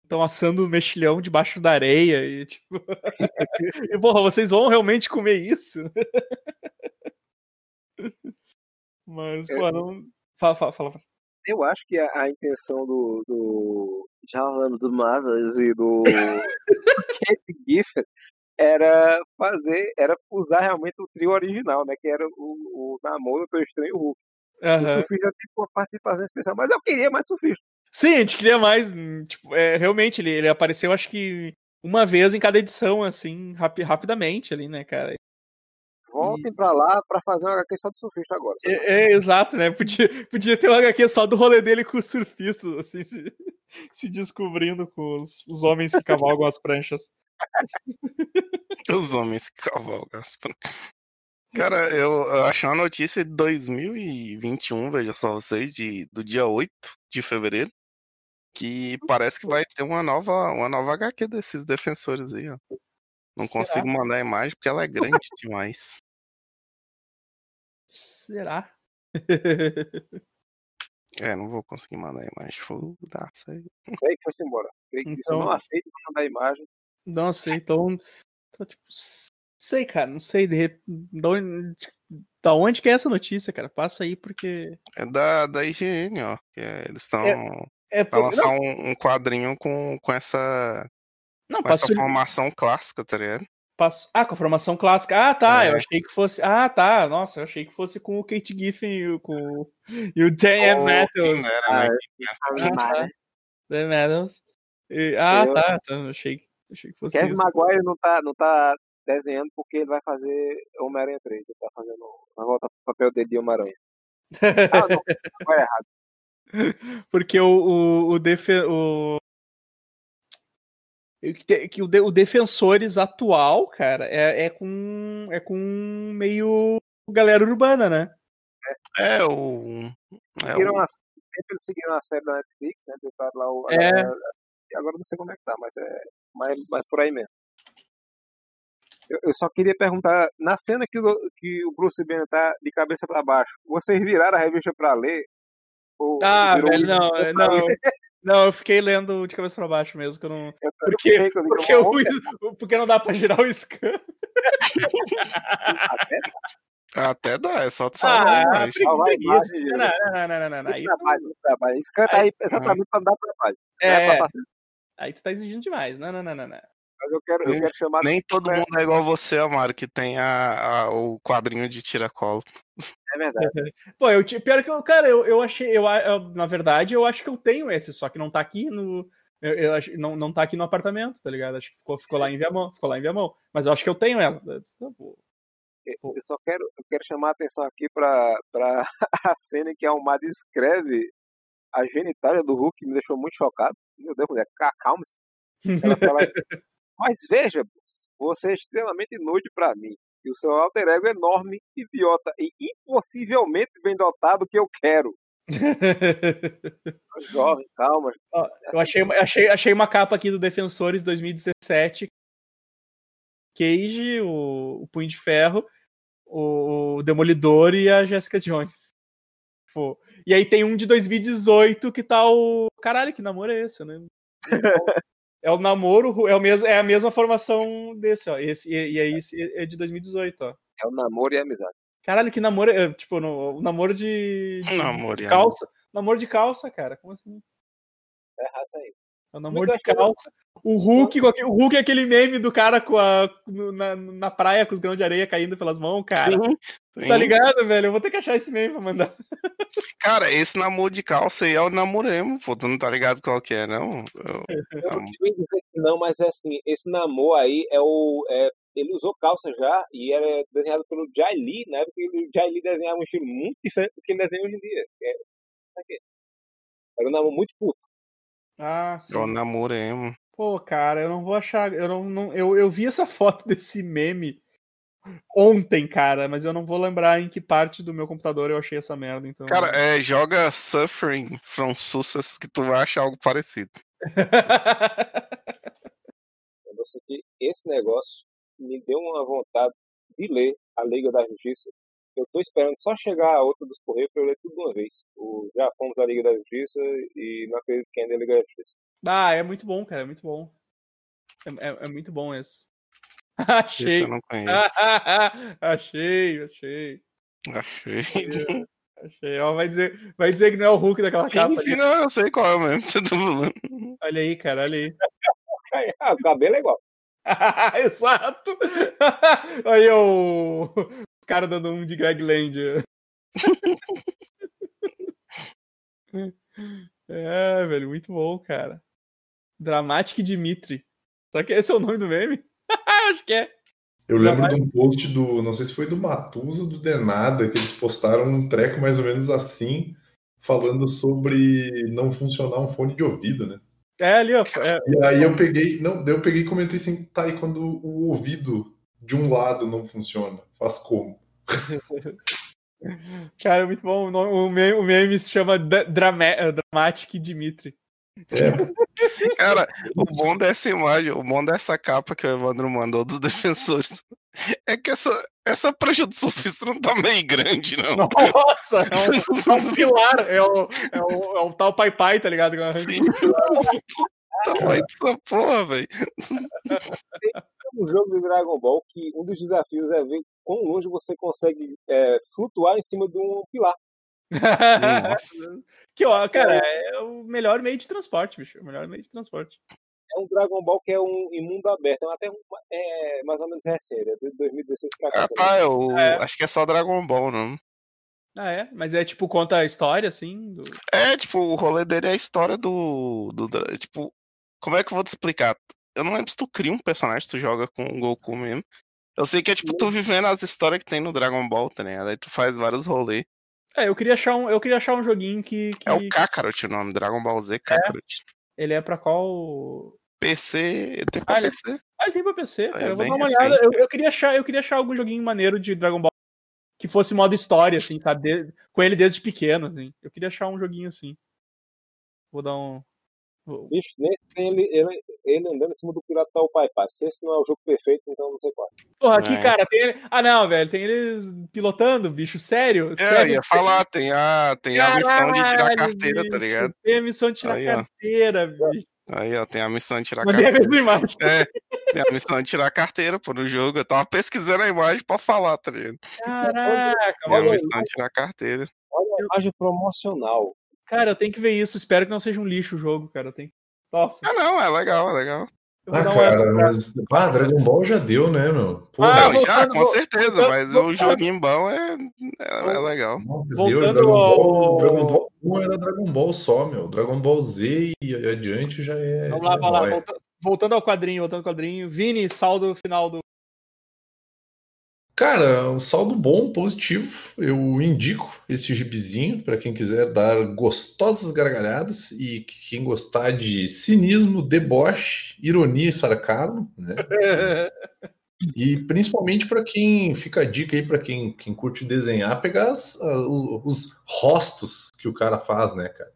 estão assando mexilhão debaixo da areia e tipo. (laughs) e, porra, vocês vão realmente comer isso? (laughs) Mas, pô, não. Fala, fala, fala. Eu acho que a, a intenção do, do. Já falando do Marvelous e do. (laughs) Kate Giffen era fazer. Era usar realmente o trio original, né? Que era o, o Namor, o Estranho e o Hulk. Uhum. O surfista tem uma participação especial, mas eu queria mais surfista. Sim, a gente queria mais. Tipo, é, realmente, ele, ele apareceu, acho que uma vez em cada edição, assim, rap, rapidamente ali, né, cara? Voltem e... pra lá pra fazer uma HQ só do surfista agora. É, é, exato, né? Podia, podia ter uma HQ só do rolê dele com os surfistas, assim, se, (laughs) se descobrindo com os, os homens que cavalgam as pranchas. (laughs) Os homens que cavalgam as pranchas. Cara, eu, eu achei uma notícia de 2021, veja só vocês, de, do dia 8 de fevereiro, que parece que vai ter uma nova, uma nova HQ desses defensores aí, ó. Não Será? consigo mandar a imagem porque ela é grande demais. Será? (laughs) é, não vou conseguir mandar a imagem. Foda-se aí. Creio que foi embora. Creio que então, não aceito mandar a imagem. Não aceito. Então, então tipo, sei, cara, não sei de, de, onde, da onde que é essa notícia, cara? Passa aí porque. É da, da IGN, ó. É, eles estão. É, é por... lançar um, um, quadrinho com, com essa. Não, com essa formação clássica, tá ligado? Passo... Ah, com a formação clássica. Ah, tá. É. Eu achei que fosse. Ah, tá. Nossa, eu achei que fosse com o Kate Giffen e o, com... e o Dan oh, Matthews. Ah, ah, Dan Matthews. E... Ah, eu... tá. Então, achei, achei que fosse. Kevin isso. Maguire não tá, não tá desenhando porque ele vai fazer Homem-Aranha 3. Ele tá fazendo. Vai voltar pro papel dele de Homem-Aranha. ah, não, (laughs) vai errado. Porque o, o, o, defe, o, que o, de, o defensores atual, cara, é, é com é com meio galera urbana, né? É, é o. Seguiram é o... A, sempre seguiram a série da Netflix, né? Lá o, é. e agora não sei como é que tá, mas é mais, mais por aí mesmo. Eu, eu, só queria perguntar, na cena que o, que o Bruce Banner tá de cabeça para baixo, vocês viraram a revista para ler? Ou ah, velho, não, não. (laughs) Não, eu fiquei lendo de cabeça pra baixo mesmo, que eu não. Eu porque, fiquei, porque, o, porque não dá pra girar o scan. Até dá, é só de salvar ah, a preguiça. Não, não, não, não, não. Aí, trabalho, trabalho. Scan tá aí exatamente pra dar trabalho. É, é aí tu tá exigindo demais. Não, não, não, não. não. Mas eu quero, eu quero chamar. Nem todo mundo é igual você, Amaro, que tem a, a, o quadrinho de tiracolo. É verdade. (laughs) Pô, eu, pior que eu, cara, eu, eu achei, eu, eu, na verdade, eu acho que eu tenho esse, só que não tá aqui no. Eu, eu acho, não, não tá aqui no apartamento, tá ligado? Acho que ficou, ficou lá em Viamão, ficou lá em Viamão. Mas eu acho que eu tenho ela. Eu só quero, eu quero chamar a atenção aqui para (laughs) a cena em que a Almada escreve a genitália do Hulk, que me deixou muito chocado. Meu Deus, mulher, calma-se. Ela fala, (laughs) mas veja, você é extremamente inútil para mim. E o seu alter ego é enorme, idiota e impossivelmente bem dotado que eu quero. (laughs) Jovem, calma. Ó, eu achei, achei, achei uma capa aqui do Defensores 2017. Cage, o, o Punho de Ferro, o, o Demolidor e a Jessica Jones. Pô. E aí tem um de 2018 que tá o. Caralho, que namoro é esse, né? (laughs) É o namoro, é, o mesmo, é a mesma formação desse, ó. Esse, e, e aí é de 2018, ó. É o namoro e a amizade. Caralho, que namoro é. Tipo, no, o namoro de. de (laughs) namoro de calça. Namoro de calça, cara. Como assim? É raça aí. É o namoro de calça. O Hulk, o Hulk é aquele meme do cara com a, na, na praia com os grãos de areia caindo pelas mãos, cara. Sim, sim. Tá ligado, velho? Eu vou ter que achar esse meme pra mandar. Cara, esse namoro de calça aí é o namoremo, pô. Tu não tá ligado qual que é, não? (laughs) Eu, eu não dizer que não, mas é assim, esse namoro aí é o. É, ele usou calça já e era desenhado pelo Jai Lee, né? Porque o Jai Lee desenhava um estilo muito diferente do que ele desenha hoje em dia. É, era um namoro muito puto. Ah, sim. Eu namoremos. Pô, cara, eu não vou achar. Eu não, não eu, eu vi essa (laughs) foto desse meme ontem, cara, mas eu não vou lembrar em que parte do meu computador eu achei essa merda. Então... Cara, é, joga Suffering from Success que tu vai achar algo parecido. (laughs) eu sei que esse negócio me deu uma vontade de ler a Liga da Justiça. Eu tô esperando só chegar a outra dos Correios pra eu ler tudo de uma vez. O, já fomos à Liga da Justiça e não acredito que ainda é a Liga da Justiça. Ah, é muito bom, cara, é muito bom. É, é, é muito bom esse. (laughs) achei. Esse eu não conheço. (laughs) achei, achei. Achei. Achei. Ó, vai, dizer, vai dizer que não é o Hulk daquela sim, capa. Sim, ali. não, eu sei qual é mesmo. Você tá falando. Olha aí, cara, olha aí. (laughs) ah, o cabelo é igual. (laughs) Exato! (laughs) Aí o... os caras dando um de Greg Land. (laughs) é, velho, muito bom, cara. Dramatic Dimitri. Só que esse é o nome do meme? Acho que é. Eu lembro de um post do, não sei se foi do Matusa ou do Denada, que eles postaram um treco mais ou menos assim, falando sobre não funcionar um fone de ouvido, né? É ali, ó. É... E aí eu peguei, não, daí eu peguei e comentei assim, tá, e quando o ouvido de um lado não funciona, faz como? (laughs) Cara, é muito bom. O meme, o meme se chama Dramatic Dimitri. É. (laughs) Cara, o bom dessa imagem, o bom dessa capa que o Evandro mandou dos (laughs) defensores é que essa, essa prancha do surfista não tá meio grande, não. (laughs) Nossa, é um, é um pilar, é o, é, o, é o tal Pai Pai, tá ligado? Sim. (laughs) Tamanho dessa porra, velho. um jogo de Dragon Ball que um dos desafios é ver quão longe você consegue é, flutuar em cima de um pilar. (laughs) que, ó, cara, é. é o melhor meio de transporte, bicho. O melhor meio de transporte. É um Dragon Ball que é um em mundo aberto. É até um, é mais ou menos recente, é de 2016 pra cá. Ah, tá, eu é. acho que é só Dragon Ball, não. Ah, é? Mas é tipo, conta a história, assim? Do... É, tipo, o rolê dele é a história do, do. Tipo, como é que eu vou te explicar? Eu não lembro se tu cria um personagem, tu joga com o Goku mesmo. Eu sei que é tipo tu vivendo as histórias que tem no Dragon Ball, tá ligado? Aí tu faz vários rolês. É, eu queria achar um, eu queria achar um joguinho que, que... É o Kakarot o nome, Dragon Ball Z Kakarot. É? Ele é pra qual. PC. Tem pra ah, PC? Ele... Ah, ele tem pra PC, cara. É eu vou dar uma olhada. Eu, eu, queria achar, eu queria achar algum joguinho maneiro de Dragon Ball que fosse modo história, assim, sabe? De... Com ele desde pequeno, assim. Eu queria achar um joguinho assim. Vou dar um. Bicho, nesse tem ele, ele, ele andando em cima do pirata tá o pai pai. Se esse não é o jogo perfeito, então não sei qual. Porra, aqui, é. cara, tem. Ah, não, velho, tem eles pilotando, bicho, sério. É, sério? eu ia falar, tem a, tem Caralho, a missão de tirar a carteira, bicho, tá ligado? Tem a missão de tirar a carteira, bicho. Aí, ó, tem a missão de tirar a carteira. A imagem. É, tem a missão de tirar a carteira, pô, no jogo. Eu tava pesquisando a imagem pra falar, tá ligado? Caraca, Tem a missão de tirar carteira. Olha a imagem promocional. Cara, eu tenho que ver isso. Espero que não seja um lixo o jogo, cara. Eu tenho nossa. Ah, não, é legal, é legal. Ah, cara, mas. Ah, Dragon Ball já deu, né, meu? Pô, ah, não, já, com certeza, voltando, mas voltando, o joguinho bom é, é, é legal. Nossa, Deus, Dragon Ball, Dragon Ball 1 era Dragon Ball só, meu. Dragon Ball Z e adiante já é. Vamos lá, vamos lá. Voltando, voltando ao quadrinho, voltando ao quadrinho. Vini, saldo final do Cara, um saldo bom, positivo. Eu indico esse gibizinho para quem quiser dar gostosas gargalhadas e quem gostar de cinismo, deboche, ironia e sarcasmo, né? (laughs) e principalmente para quem fica a dica aí para quem, quem curte desenhar, pegar as, os, os rostos que o cara faz, né, cara?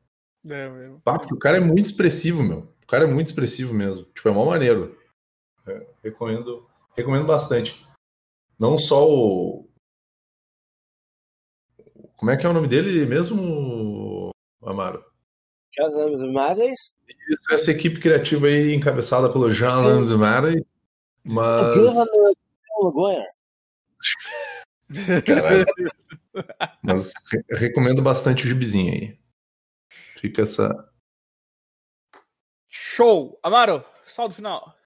É, meu. Papo, o cara é muito expressivo, meu. O cara é muito expressivo mesmo. Tipo, é mó maneiro. É, recomendo, recomendo bastante. Não só o. Como é que é o nome dele mesmo, Amaro? Jean Mares. Isso, essa equipe criativa aí encabeçada pelo Jean Mares. Mas. Caralho. Mas recomendo bastante o gibizinho aí. Fica essa. Show! Amaro, saldo final.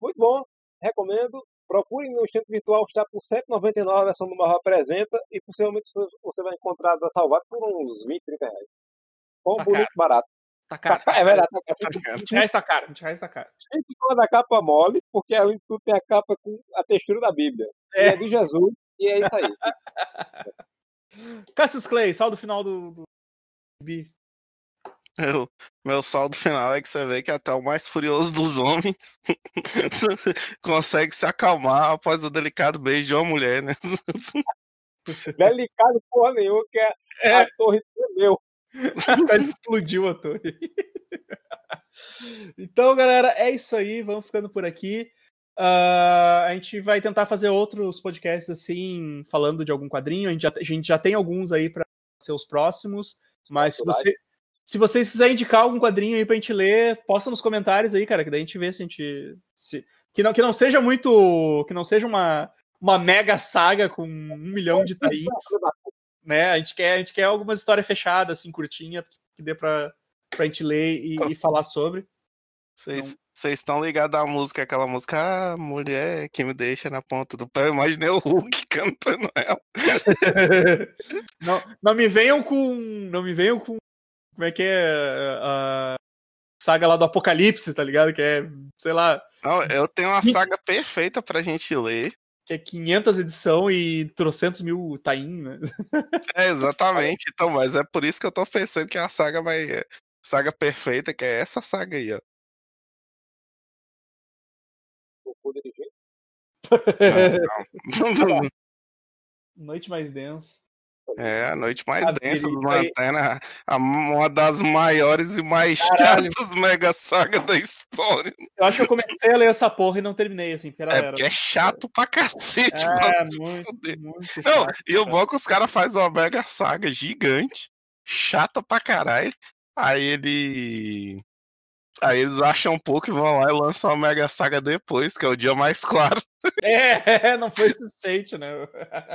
Muito bom. Recomendo. Procure no instante virtual, está por R$ 7,99 a versão do Marro apresenta e possivelmente você vai encontrar da Salvat por uns 20, 30 reais. Bom, tá bonito, caro. barato. Tá caro. Tá, (laughs) é verdade, tá caro. 20 reais tá caro. 20 reais tá caro. Gente, da capa mole, porque além de tudo tem a capa com a textura da Bíblia. É, é de Jesus e é isso aí. (laughs) Cassius Clay, saldo final do, do... Meu, meu saldo final é que você vê que até o mais furioso dos homens (laughs) consegue se acalmar após o delicado beijo de uma mulher, né? (laughs) Delicado porra nenhuma, que é, é. a torre tremeu. (laughs) explodiu a torre. então, galera, é isso aí. Vamos ficando por aqui. Uh, a gente vai tentar fazer outros podcasts assim, falando de algum quadrinho. A gente já, a gente já tem alguns aí para ser os próximos. Mas se, você, se vocês quiserem indicar algum quadrinho aí pra gente ler, posta nos comentários aí, cara, que daí a gente vê se a gente. Se, que, não, que não seja muito. Que não seja uma, uma mega saga com um milhão de tains. né? A gente quer, a gente quer algumas histórias fechadas, assim, curtinha, que dê pra, pra gente ler e, e falar sobre. Vocês estão ligados à música, aquela música, ah, mulher que me deixa na ponta do pé. Eu imaginei o Hulk (laughs) cantando ela. (laughs) não, não me venham com. Não me venham com. Como é que é? A saga lá do Apocalipse, tá ligado? Que é, sei lá. Não, eu tenho uma saga perfeita pra gente ler que é 500 edição e trocentos mil tain, né? É, exatamente. Então, mas é por isso que eu tô pensando que é a saga vai... Saga perfeita, que é essa saga aí, ó. Não, (laughs) não. (laughs) Noite mais densa. É, a noite mais densa do Lanterna, uma das maiores e mais Caralho. chatas mega saga da história. Eu acho que eu comecei a ler essa porra e não terminei, assim, porque era, É, porque é chato pra cacete, é, mano, muito, muito chato, Não, e o bom que os caras fazem uma mega saga gigante, chata pra caralho, aí ele... Aí eles acham um pouco e vão lá e lançam a Mega Saga depois, que é o dia mais (laughs) claro. É, (laughs) não foi suficiente, né?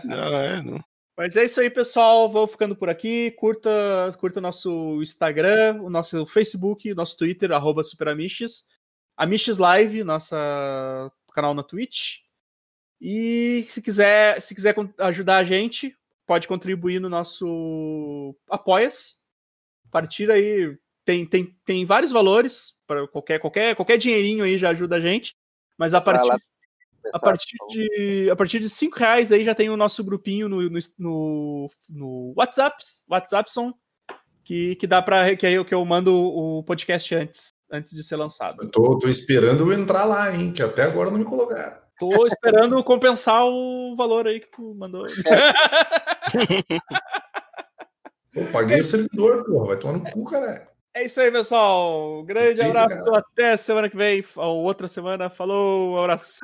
Não, é, não. Mas é isso aí, pessoal. Vou ficando por aqui. Curta, curta o nosso Instagram, o nosso Facebook, o nosso Twitter, arroba SuperAmiches. Amiches Live, nosso canal na Twitch. E se quiser, se quiser ajudar a gente, pode contribuir no nosso Apoia-se. A partir aí tem, tem, tem vários valores para qualquer, qualquer, qualquer dinheirinho aí já ajuda a gente. Mas a partir a partir de a partir de cinco reais aí já tem o nosso grupinho no, no, no, no WhatsApp, WhatsAppson, que, que dá para que eu que eu mando o podcast antes antes de ser lançado. Eu tô, tô esperando eu entrar lá, hein, que até agora não me colocaram. Tô esperando (laughs) compensar o valor aí que tu mandou. (laughs) Pô, paguei o servidor, porra, vai tomar no cu, caralho. É isso aí, pessoal. Grande abraço. Até semana que vem, ou outra semana. Falou, abraço.